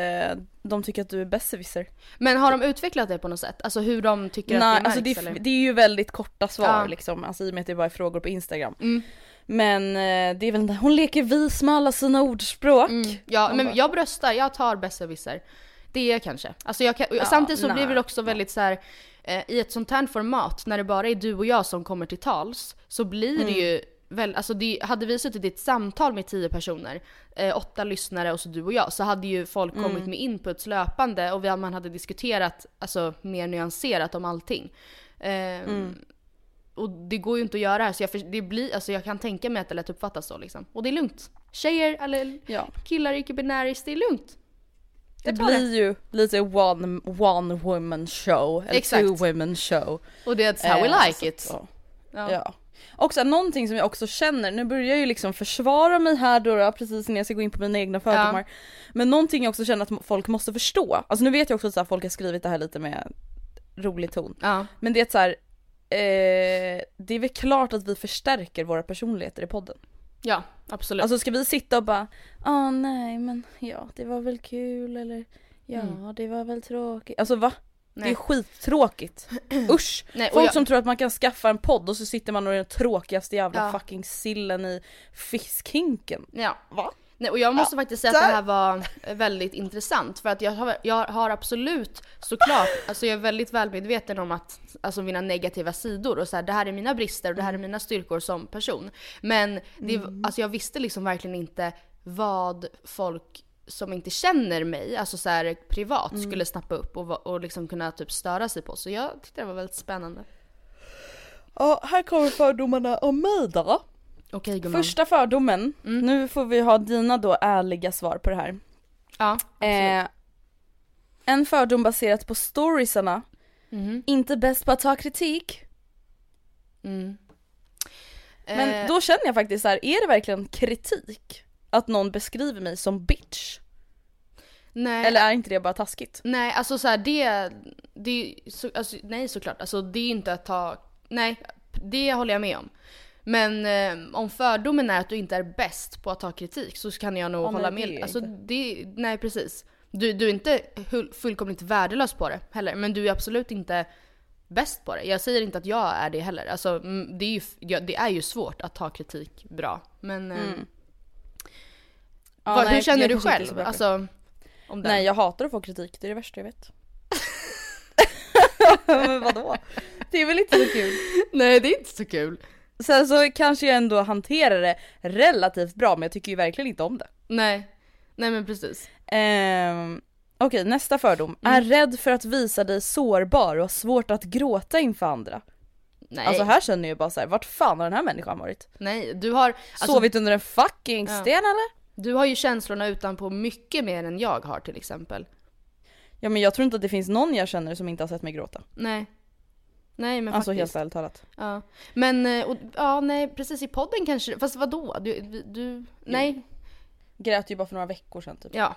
de tycker att du är besserwisser. Men har de utvecklat det på något sätt? Alltså hur de tycker Nej, att det märks alltså det, eller? det är ju väldigt korta svar Ja. liksom, alltså i och med att det bara är frågor på Instagram. Mm. Men eh, det är väl det, hon leker vis med alla sina ordspråk. Mm. Ja men bara- jag bröstar, jag tar besserwisser. Det kanske. Alltså jag kan, Ja, samtidigt så nej. blir det också väldigt så här eh, i ett sånt här format när det bara är du och jag som kommer till tals så blir det ju väl, alltså det, hade vi suttit i ett samtal med tio personer, eh, åtta lyssnare och så du och jag, så hade ju folk kommit med inputs löpande och vi, man hade diskuterat alltså, mer nyanserat om allting. Eh, Och det går ju inte att göra här så jag, det blir, alltså jag kan tänka mig att det lätt uppfattas så liksom. Och det är lugnt. Tjejer eller Ja. killar, icke-binäris, det är lugnt. Det blir ju lite one, one woman show, eller Exakt. two women show. Och det är how we Eh, like så it. att, Ja. Ja. Ja. Sen någonting som jag också känner, nu börjar jag ju liksom försvara mig här då, då precis när jag ska gå in på mina egna fördomar. Men någonting jag också känner att folk måste förstå, alltså nu vet jag också att folk har skrivit det här lite med rolig ton. Ja. Men det är så här, eh, det är väl klart att vi förstärker våra personligheter i podden. ja, absolut. Alltså ska vi sitta och bara, ah nej men ja det var väl kul eller ja det var väl tråkigt. Alltså va? Det är Nej. skittråkigt. Usch! Nej, Folk jag- som tror att man kan skaffa en podd och så sitter man och är den tråkigaste jävla Ja. fucking sillen i fiskhinken. Ja. Va? Nej, och jag måste faktiskt säga att det här var eh, väldigt intressant för att jag har, jag har absolut såklart, alltså jag är väldigt väl medveten om att, alltså mina negativa sidor och så här, det här är mina brister och det här är mina styrkor som person. Men det, alltså jag visste liksom verkligen inte vad folk som inte känner mig, alltså så här privat, skulle snappa upp och, och liksom kunna typ störa sig på. Så jag tyckte det var väldigt spännande. Ja, här kommer fördomarna om mig då. Okej. Första fördomen, Mm. nu får vi ha dina då ärliga svar på det här. Ja. Eh, en fördom baserat på storiesarna, Mhm. inte bäst på att ta kritik. Mm. Men Eh, då känner jag faktiskt så här, är det verkligen kritik? Att någon beskriver mig som bitch? nej. Eller är inte det bara taskigt? Nej, alltså så här, det, det så, alltså, nej såklart, alltså det är inte att ta, nej, det håller jag med om. Men eh, om fördomen är att du inte är bäst på att ta kritik så kan jag nog Ja, hålla med. Alltså det, nej precis. Du, du är inte fullkomligt värdelös på det heller, men du är absolut inte bäst på det. Jag säger inte att jag är det heller. Alltså mm, det är ju, det är ju svårt att ta kritik bra. Men eh, Mm. Ja, vad, nej, hur känner du själv? Alltså, om. Nej jag hatar att få kritik, det är det värsta jag vet. Men vadå? Det är väl inte så kul? nej det är inte så kul. Sen så kanske jag ändå hanterar det relativt bra men jag tycker ju verkligen inte om det. Nej, nej men precis. Ehm, Okej nästa fördom, Mm. är rädd för att visa dig sårbar och har svårt att gråta inför andra. Nej. Alltså här känner jag bara så här, vart fan har den här människan varit? Nej, du har, alltså, Sovit under en fucking Ja. sten eller? Du har ju känslorna utanpå mycket mer än jag har till exempel. Ja men jag tror inte att det finns någon jag känner som inte har sett mig gråta. Nej. Nej men Alltså helt faktiskt. ärligt talat. Ja. Men, eh, och, ja nej precis i podden kanske, fast vadå? Du, du nej. Grät ju bara för några veckor sedan typ. Ja.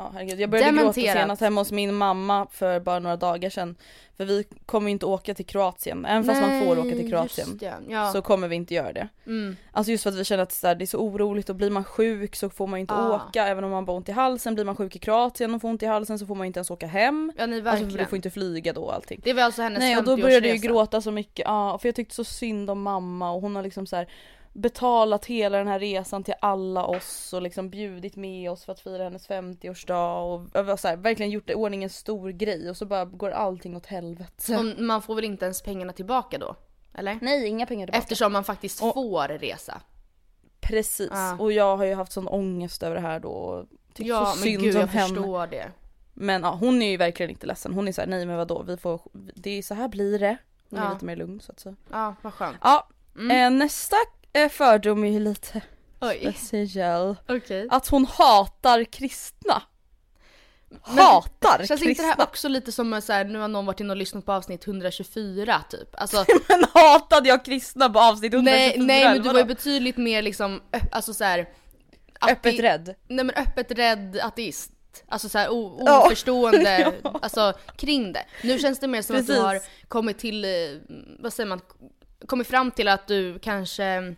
Ja herregud. Jag började gråta Dementerat. senast hemma hos min mamma för bara några dagar sedan. För vi kommer ju inte åka till Kroatien, även fast man får åka till Kroatien. Ja. Så kommer vi inte göra det. Mm. Alltså just för att vi känner att det är så oroligt och blir man sjuk så får man ju inte Ah. åka även om man har ont i halsen. Blir man sjuk i Kroatien och får ont i halsen så får man ju inte ens åka hem. ja, ni Alltså verkligen. för du får inte flyga då och allting. Det var alltså hennes Nej och då 50-årsresa. började jag ju gråta så mycket, ja för jag tyckte så synd om mamma och hon har liksom så här betalat hela den här resan till alla oss och liksom bjudit med oss för att fira hennes 50-årsdag och så här, verkligen gjort det ordning en stor grej och så bara går allting åt helvete. Och man får väl inte ens pengarna tillbaka då? Eller? Nej inga pengar tillbaka. Eftersom man faktiskt Och- får resa. Precis Ja. och jag har ju haft sån ångest över det här då och tyckt Ja så men synd gud om jag henne. förstår det. Men ja, hon är ju verkligen inte ledsen. Hon är såhär, nej men vadå, vi får, det är så här blir det. Hon är Ja. lite mer lugn så att säga. Ja vad skönt. Ja, Mm. eh, nästa eh, fördom är ju lite Oj. speciell. Okej. Att hon hatar kristna. Hatar Känns kristna. inte det här också lite som att så här, nu har någon varit inne och lyssnat på avsnitt 124 typ? Alltså, Men hatade jag kristna på avsnitt 124? nej, nej men du var ju betydligt mer liksom, alltså så här, Öppet rädd. Nej men öppet rädd ateist. Alltså såhär oförstående, Ja. alltså kring det. Nu känns det mer som att Precis. du har kommit till, eh, vad säger man, kommit fram till att du kanske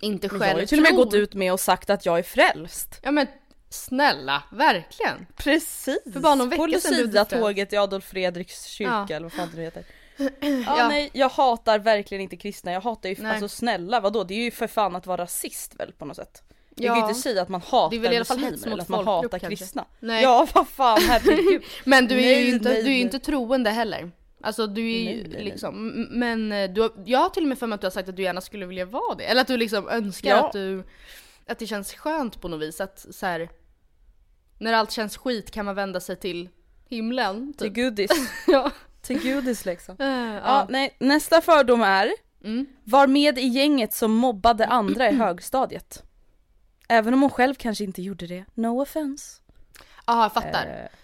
inte själv jag har ju till och med tror. gått ut med och sagt att jag är frälst. Ja men snälla, verkligen. Precis! För bara någon vecka På sedan du Lucia-tåget i Adolf Fredriks kyrka Ja. eller vad fan det heter. Ja, Ja. nej jag hatar verkligen inte kristna, jag hatar ju, Nej. alltså snälla vadå det är ju för fan att vara rasist väl på något sätt. Jag Ja. kan ju inte säga att man hatar Det är väl i alla fall muslimer eller att man hatar kanske. kristna. Nej. Ja vad fan herregud. Men du är Nej, ju inte, nej, du är inte troende heller. Alltså du är ju liksom, men eh, du har, jag har till och med för mig att du har sagt att du gärna skulle vilja vara det. Eller att du liksom önskar Ja. att du, att det känns skönt på något vis att så här. När allt känns skit kan man vända sig till himlen. Till Typ. gudis. ja. Till gudis liksom. Eh, Ja, ja. nej, nästa fördom är Mm. Var med i gänget som mobbade andra i högstadiet. Även om hon själv kanske inte gjorde det. No offense. Ja, jag fattar. Eh,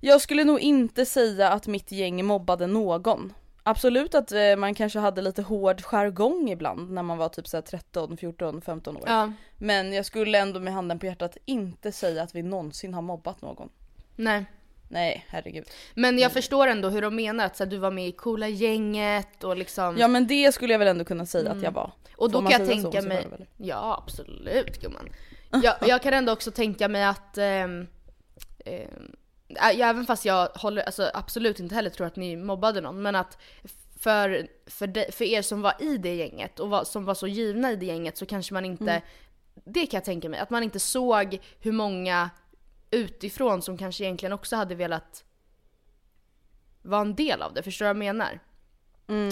Jag skulle nog inte säga att mitt gäng mobbade någon. Absolut att eh, man kanske hade lite hård jargong ibland när man var typ så här 13, 14, 15 år. Ja, Men jag skulle ändå med handen på hjärtat inte säga att vi någonsin har mobbat någon. nej. Nej, herregud. Men jag förstår ändå hur de menar att så här, du var med i coola gänget och liksom. Ja men det skulle jag väl ändå kunna säga att jag var. och då kan jag så tänka mig. eller? Ja absolut gumman. Jag, jag kan ändå också tänka mig att ehm, ehm, även fast jag håller, alltså absolut inte heller tror att ni mobbade någon, men att för, för, de, för er som var i det gänget och var, som var så givna i det gänget så kanske man inte, Mm. det kan jag tänka mig, att man inte såg hur många utifrån som kanske egentligen också hade velat vara en del av det, förstår du vad jag menar?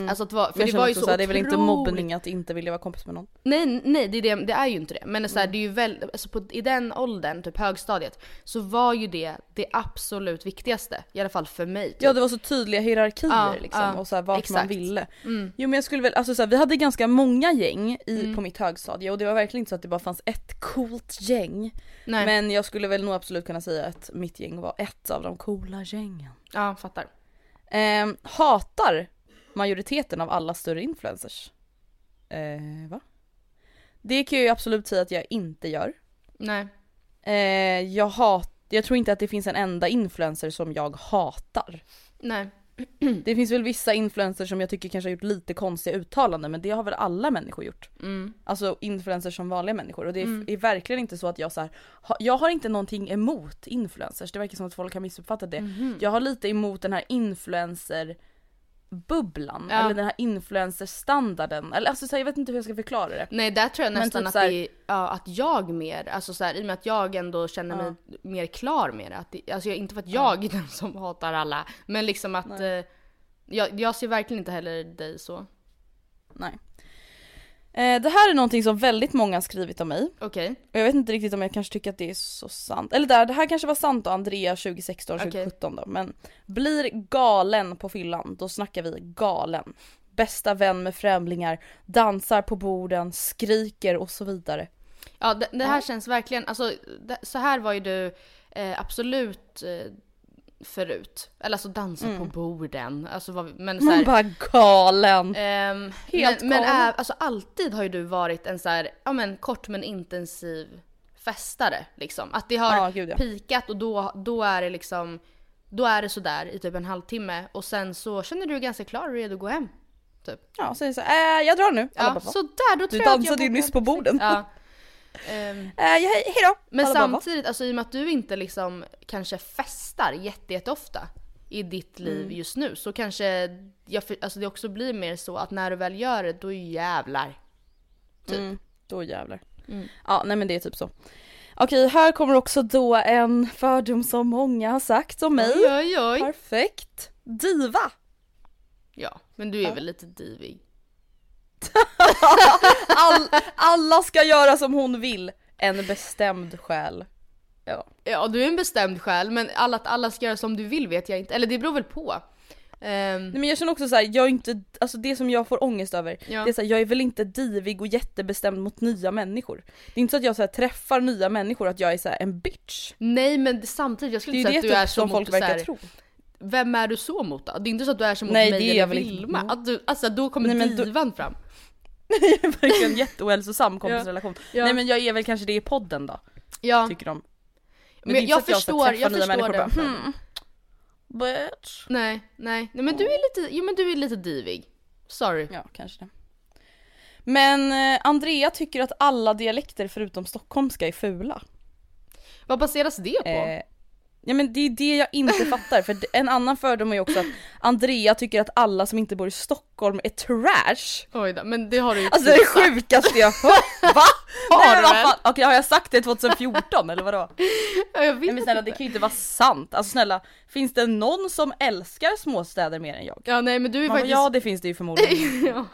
Alltså att vara, för Jag det var ju så så här, det är väl inte mobbning att inte vilja vara kompis med någon. Nej, nej det, är det, det är ju inte det. Men så här, Mm. det är ju väl, alltså på, i den åldern, typ högstadiet, så var ju det det absolut viktigaste. I alla fall för mig. Typ. Ja det var så tydliga hierarkier Ja, liksom ja, och så här, vart man exakt. ville. Mm. Jo men jag skulle väl, alltså så här, vi hade ganska många gäng i, på mitt högstadie och det var verkligen inte så att det bara fanns ett coolt gäng. Nej. Men jag skulle väl nog absolut kunna säga att mitt gäng var ett av de coola gängen. Ja, fattar. Ehm, hatar majoriteten av alla större influencers. Eh, va? Det kan jag ju absolut säga att jag inte gör. Nej. Eh, jag hat, jag tror inte att det finns en enda influencer som jag hatar. Nej. Det finns väl vissa influencers som jag tycker kanske har gjort lite konstiga uttalanden men det har väl alla människor gjort. Mm. Alltså influencers som vanliga människor och det är, är verkligen inte så att jag så här, ha, jag har inte någonting emot influencers, det verkar som att folk har missuppfattat det. Mhm. Jag har lite emot den här influencer bubblan Ja. eller den här influencer-standarden. Eller alltså så här, jag vet inte hur jag ska förklara det. Nej, där tror jag Men nästan typ att, här- det ja, att jag mer, alltså så här, i och med att jag ändå känner mig mer klar med det. Att det alltså jag, inte för att jag är den som hatar alla, men liksom att eh, jag, jag ser verkligen inte heller dig så. Nej. Eh, det här är någonting som väldigt många har skrivit om mig. Okej. Och jag vet inte riktigt om jag kanske tycker att det är så sant. Eller där, det här kanske var sant då, Andrea 2016, Okej. 2017 då. Men blir galen på fyllan, då snackar vi galen. Bästa vän med främlingar, dansar på borden, skriker och så vidare. Ja, det, det här känns verkligen, alltså det, så här var ju du eh, absolut eh, förut. Eller alltså dansa på borden. Alltså vad, men så Man här, bara galen. Ehm, Helt men, men galen. ä- alltså alltid har ju du varit en så här, ja men kort men intensiv festare liksom. Att det har Ja, gud, ja. pikat och då, då är det liksom, då är det sådär i typ en halvtimme och sen så känner du dig ganska klar och redo att gå hem. Typ. Ja, så här, äh, jag drar nu. Ja, bara, så där, då Du tror att dansade jag ju nyss på borden. Ja. Äh, ja, hej, hej då. men Alla bara, va? samtidigt, alltså i och med att du inte liksom kanske festar jätte, jätteofta i ditt liv Mm. just nu så kanske jag, alltså det också blir mer så att när du väl gör det, då jävlar. Typ. Mm, då jävlar. Mm. Ja, nej men det är typ så. Okej, här kommer också då en fördom som många har sagt om mig. Oj, oj, oj. Perfekt. Diva. Ja, men du är väl lite divig? All, alla ska göra som hon vill. En bestämd själ. Ja. Ja, du är en bestämd själ, men alla, att alla ska göra som du vill vet jag inte. Eller det beror väl på. Ehm, Nej men jag känner också så här, jag är inte, alltså det som jag får ångest över, Ja. det är så här, jag är väl inte divig och jättebestämd mot nya människor. Det är inte så att jag så här, träffar nya människor att jag är så en bitch. nej men samtidigt, jag skulle är inte säga att du är typ så som mot folk så verkar tro. Vem är du så mot då? Det är inte så att du är som mot Nej, mig är eller. Vilma. Att du, alltså då kommer Nej, men då- Verkligen jätteohälsosam kompisrelation. Ja. Nej men jag är väl kanske det i podden då, Ja, tycker de. men inte jag, jag förstår, jag nya förstår det. bara, hmm, bitch. Nej, nej, nej men du är lite, jo men du är lite divig. Sorry. Ja, kanske det. Men eh, Andrea tycker att alla dialekter förutom stockholmska är fula. Vad baseras det på? Eh, ja men det är det jag inte fattar, för en annan fördom är ju också att Andrea tycker att alla som inte bor i Stockholm är trash. Oj då, men det har du ju Alltså det är det sjukaste jag hört. Va? Har Nej, du fan? Okej har jag sagt det 2014 eller vadå? Ja, jag vet Nej men snälla det kan ju inte vara sant. Alltså snälla, finns det någon som älskar småstäder mer än jag? Ja nej men du är Man faktiskt... ja det finns det ju förmodligen. ja.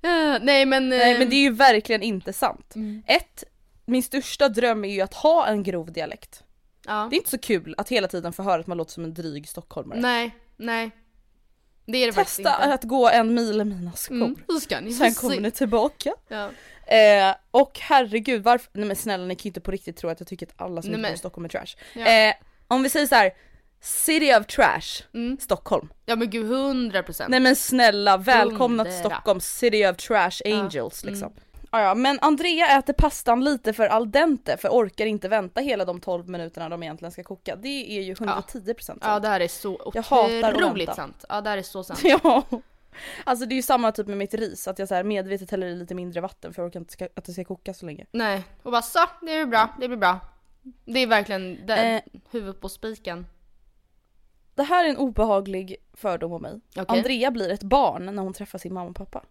Ja, nej men... Nej eh, men det är ju verkligen inte sant. Mm. Ett, min största dröm är ju att ha en grov dialekt. Ja. Det är inte så kul att hela tiden få höra att man låter som en dryg stockholmare. Nej, nej. Det är det faktiskt Testa inte. att gå en mil i mina skor. Mm, så ska ni Sen kommer ni tillbaka. Ja. Eh, och herregud varför, nej men snälla ni kan ju inte på riktigt tro att jag tycker att alla som Nej, inte bor i Stockholm är trash. Ja. Eh, om vi säger så här. City of Trash, Mm. Stockholm. ja men gud, hundra procent. Nej men snälla, välkomna till Hundra. Stockholm, City of Trash Angels Mm. liksom. Ja, ja, men Andrea äter pastan lite för al dente för orkar inte vänta hela de 12 minuterna de egentligen ska koka. Det är ju 110% sant. Ja det här är så otroligt sant. Ja det här är så sant. Ja. Alltså det är ju samma typ med mitt ris, att jag så här medvetet häller i lite mindre vatten för jag orkar inte ska, att det ska koka så länge. Nej, och bara så, det blir bra, det blir bra. Det är verkligen det, Eh. huvudet på spiken. Det här är en obehaglig fördom om mig. Okej. Andrea blir ett barn när hon träffar sin mamma och pappa.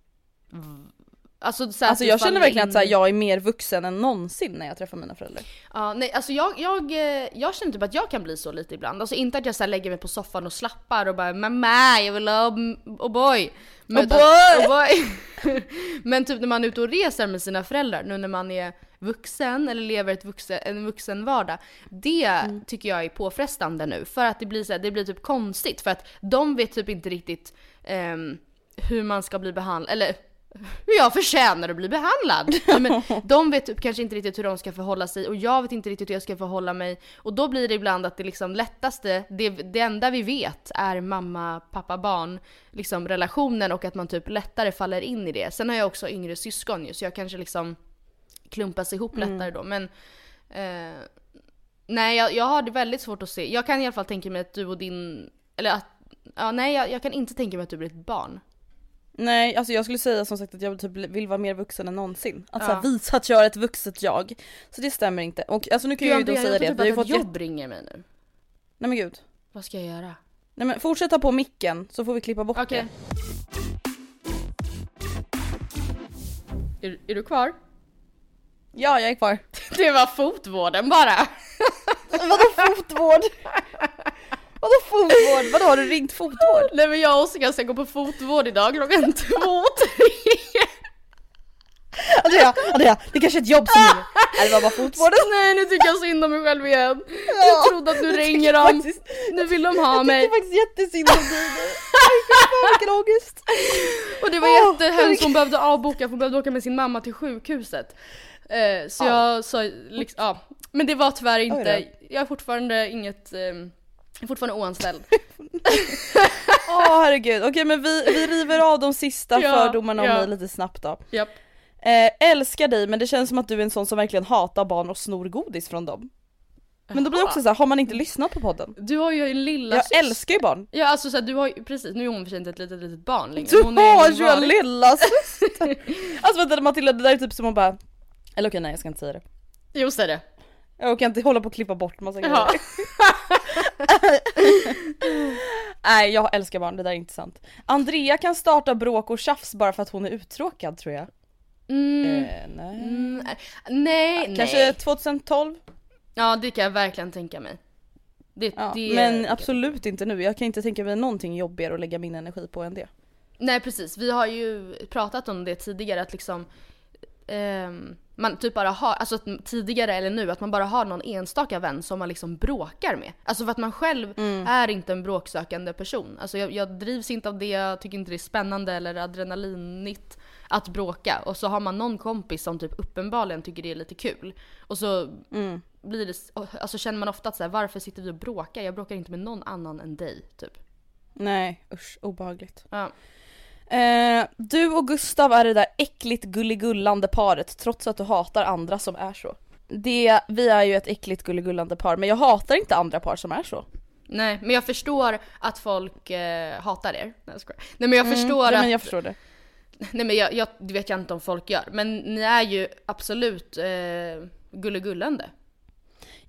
Alltså, så Alltså jag känner verkligen in- att så här, jag är mer vuxen än någonsin när jag träffar mina föräldrar. Ja, nej alltså jag, jag, eh, jag känner typ att jag kan bli så lite ibland. Alltså inte att jag så här lägger mig på soffan och slappar och bara mamma jag vill ha O'boy. Men, O'boy! O'boy. Men typ när man är ute och reser med sina föräldrar nu när man är vuxen eller lever ett vuxen, en vuxen vardag. Det Mm. tycker jag är påfrestande nu för att det blir, så här, det blir typ konstigt för att de vet typ inte riktigt ehm, hur man ska bli behandlad, eller hur jag förtjänar att bli behandlad. Men de vet typ kanske inte riktigt hur de ska förhålla sig och jag vet inte riktigt hur jag ska förhålla mig. Och då blir det ibland att det liksom lättaste, det, det enda vi vet är mamma, pappa, barn, liksom relationen och att man typ lättare faller in i det. Sen har jag också yngre syskon ju så jag kanske liksom klumpas ihop lättare då. Men eh, nej jag, jag har det väldigt svårt att se. Jag kan i alla fall tänka mig att du och din, eller att, ja nej jag, jag kan inte tänka mig att du blir ett barn. Nej, alltså jag skulle säga som sagt att jag typ vill vara mer vuxen än någonsin. Att så här, Ja. visa att jag är ett vuxet jag. Så det stämmer inte. Och alltså nu kan jag ju då säga det tror vi typ har fått jobb ringer mig nu. Nej men gud. Vad ska jag göra? Nej men fortsätta på micken så får vi klippa bort Okej. det. Är, är du kvar? Ja, jag är kvar. Det var fotvården bara. Vadå fotvård? Vadå fotvård? Vadå har du ringt fotvård? Nej men jag och Oskar ska gå på fotvård idag klockan två, tre. Andrea, Andrea, det kanske är ett jobb som ringer. Nej det var bara fotvården. Nej nu tycker jag synd om mig själv igen. Jag trodde att nu ringer de. Faktiskt, Nu vill de ha jag mig. tycker faktiskt jättesynd om dig Vilken ångest. Och det var Åh, jättehemskt, hon behövde avboka för hon behövde åka med sin mamma till sjukhuset. Eh, så jag sa liksom, ja. Men det var tyvärr inte, jag har fortfarande inget, eh, Jag är fortfarande oanställd. Åh herregud, okej men vi, vi river av de sista Ja, fördomarna om ja. mig lite snabbt då. Japp. Eh, älskar dig men det känns som att du är en sån som verkligen hatar barn och snor godis från dem. Men då blir det också så här, har man inte lyssnat på podden? Du har ju en lilla Jag syster. älskar ju barn. Ja alltså så här, du har ju, precis, nu är hon för inte ett litet litet barn längre. Du Hon har ju en lilla syster! Alltså vänta Matilda, det där är typ som att bara Eller okej nej jag ska inte säga det. Jo säg det. Jag kan inte hålla på och klippa bort massa grejer. nej jag älskar barn, det där är inte sant. Andrea kan starta bråk och tjafs bara för att hon är uttråkad tror jag. Mm. Eh, nej. Mm, nej, Kanske nej. 2012? Ja det kan jag verkligen tänka mig. Det, Ja, det, men absolut inte nu. Jag kan inte tänka mig någonting jobbigare att lägga min energi på än det. Nej precis, vi har ju pratat om det tidigare att liksom ehm, man typ bara har, alltså tidigare eller nu, att man bara har någon enstaka vän som man liksom bråkar med. Alltså för att man själv är inte en bråksökande person. Alltså jag, jag drivs inte av det, jag tycker inte det är spännande eller adrenalinigt att bråka. Och så har man någon kompis som typ uppenbarligen tycker det är lite kul. Och så blir det, alltså känner man ofta att så här, varför sitter vi och bråkar? Jag bråkar inte med någon annan än dig, typ. Nej usch, obehagligt. Ja. Eh, du och Gustav är det där äckligt gulligullande paret trots att du hatar andra som är så. Det, vi är ju ett äckligt gulligullande par men jag hatar inte andra par som är så. Nej, men jag förstår att folk eh, hatar er. Nej, jag. Nej men jag förstår Mm, ja, att... men jag förstår det. Nej men jag, jag, det vet jag inte om folk gör. Men ni är ju absolut eh, gulligullande.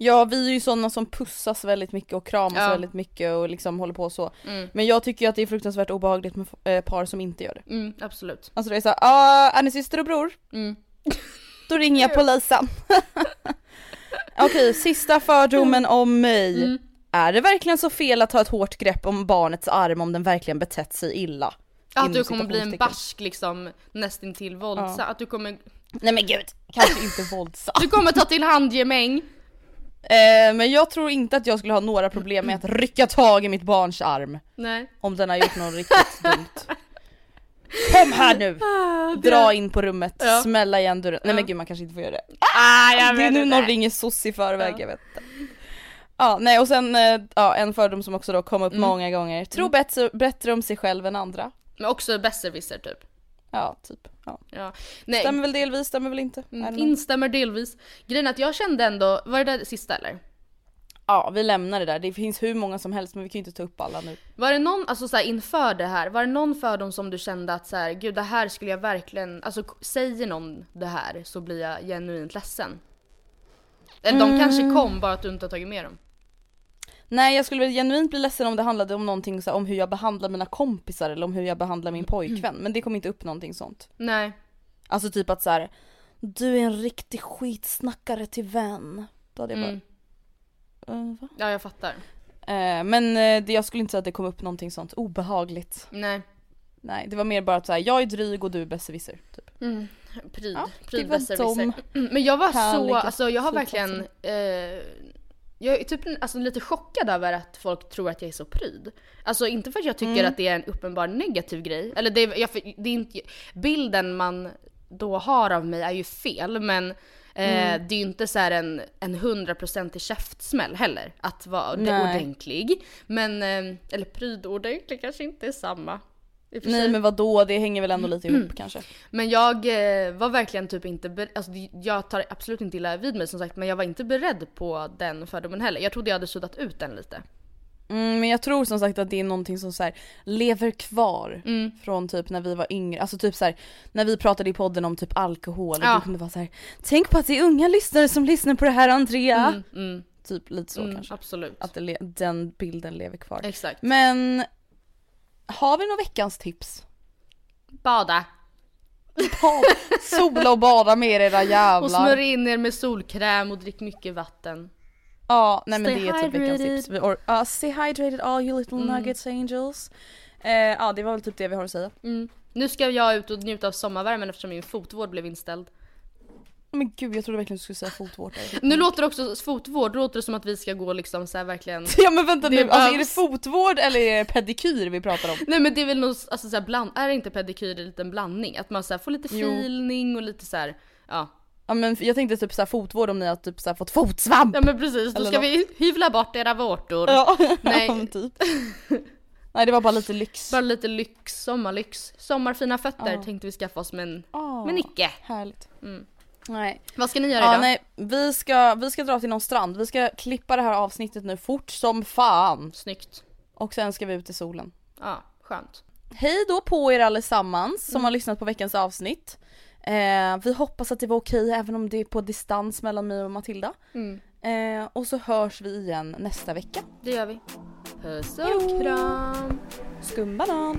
Ja vi är ju sådana som pussas väldigt mycket och kramas Ja. väldigt mycket och liksom håller på så. Mm. Men jag tycker ju att det är fruktansvärt obehagligt med eh, par som inte gör det. Mm, absolut. Alltså det är såhär, ah, är ni syster och bror? Mm. Då ringer jag polisen. Okej, sista fördomen om mig. Mm. Är det verkligen så fel att ta ett hårt grepp om barnets arm om den verkligen betett sig illa? Att Inom du kommer bli en barsk liksom nästintill våldsam. Ja. Att du kommer, Nej men gud, kanske inte våldsam. du kommer ta till handgemäng. Eh, men jag tror inte att jag skulle ha några problem med att rycka tag i mitt barns arm. Nej. Om den har gjort något riktigt dumt. Kom här nu! Dra in på rummet, Ja. smälla igen dörren. Nej men gud man kanske inte får göra det. Ah, jag det är nu någon ringer soc i förväg, Ja. jag vet inte. Ja, nej och sen eh, ja, en fördom som också då kom upp Mm. många gånger. Tro bättre, bättre om sig själv än andra. Men också besserwisser typ. Ja, typ. Ja. Ja. Nej, Stämmer väl delvis, stämmer väl inte. Mm, instämmer delvis. Grejen är att jag kände ändå, var det där sista eller? Ja, vi lämnar det där. Det finns hur många som helst men vi kan ju inte ta upp alla nu. Var det någon, alltså så här, inför det här, var det någon fördom som du kände att så här, gud det här skulle jag verkligen, alltså säger någon det här så blir jag genuint ledsen? Eller de kanske Mm. kom bara att du inte har tagit med dem? Nej jag skulle väl genuint bli ledsen om det handlade om någonting så här, om hur jag behandlar mina kompisar eller om hur jag behandlar min pojkvän. Men det kom inte upp någonting sånt. Nej. Alltså typ att så här, du är en riktig skitsnackare till vän. Då hade jag bara, Mm. "Eh, va? Ja jag fattar. Eh, men eh, det, jag skulle inte säga att det kom upp någonting sånt obehagligt. Nej. Nej det var mer bara att så här, jag är dryg och du är besserwisser. Typ. Mm. Pryd. Ja, Pryd det var besserwisser. Men jag var så, härliga alltså jag har verkligen, eh, jag är typ alltså, lite chockad över att folk tror att jag är så pryd. Alltså inte för att jag tycker Mm. att det är en uppenbar negativ grej, eller det är, jag, det är inte, bilden man då har av mig är ju fel men eh, Mm. det är ju inte så en, en hundraprocentig käftsmäll heller att vara Nej. ordentlig. Men, eh, eller pryd ordentlig kanske inte är samma. Och Nej men vad då det hänger väl ändå lite ihop kanske. Men jag eh, var verkligen typ inte beredd, alltså jag tar absolut inte illa vid mig som sagt men jag var inte beredd på den fördomen heller. Jag trodde jag hade suddat ut den lite. Mm, men jag tror som sagt att det är någonting som så här, lever kvar Mm. från typ när vi var yngre. Alltså typ så här, när vi pratade i podden om typ alkohol och Ja. du kunde vara så här: tänk på att det är unga lyssnare som lyssnar på det här Andrea. Mm, mm, Typ lite så mm, kanske. absolut. Att det den bilden lever kvar. Exakt. Men har vi några veckans tips? Bada. Bad, sola och bada med er era Och jävlar. smörja in er med solkräm och drick mycket vatten. Ja, nej men Stay det är typ veckans tips. Or- Ja, stay hydrated all you little Mm. nuggets angels. Eh, ja det var väl typ det vi har att säga. Mm. Nu ska jag ut och njuta av sommarvärmen eftersom min fotvård blev inställd. Men gud jag trodde verkligen du skulle säga fotvård. Nu låter det också, fotvård, låter det som att vi ska gå liksom så här verkligen Ja men vänta Det nu, alltså är det fotvård eller är det pedikyr vi pratar om? Nej men det är väl nog, alltså så här bland, är inte pedikyr en liten blandning? Att man så här får lite Jo. feeling och lite så här, ja. Ja men jag tänkte typ såhär fotvård om ni har typ såhär fått fotsvamp. Ja men precis, då ska något. vi hyvla bort era vårtor. Ja, Nej. ja, typ. Nej det var bara lite lyx. Bara lite lyx, sommarlyx. Sommarfina fötter Ja. tänkte vi skaffa oss men, Ja, men icke. Härligt. Mm. Nej. Vad ska ni göra Ja, idag? nej, vi ska, vi ska dra till någon strand. Vi ska klippa det här avsnittet nu fort som fan. Snyggt. Och sen ska vi ut i solen. Ja, skönt. Hej då på er allesammans som har lyssnat på veckans avsnitt. Eh, vi hoppas att det var okej även om det är på distans mellan mig och Matilda. Mm. Eh, och så hörs vi igen nästa vecka. Det gör vi. Puss och kram. Skumbanan!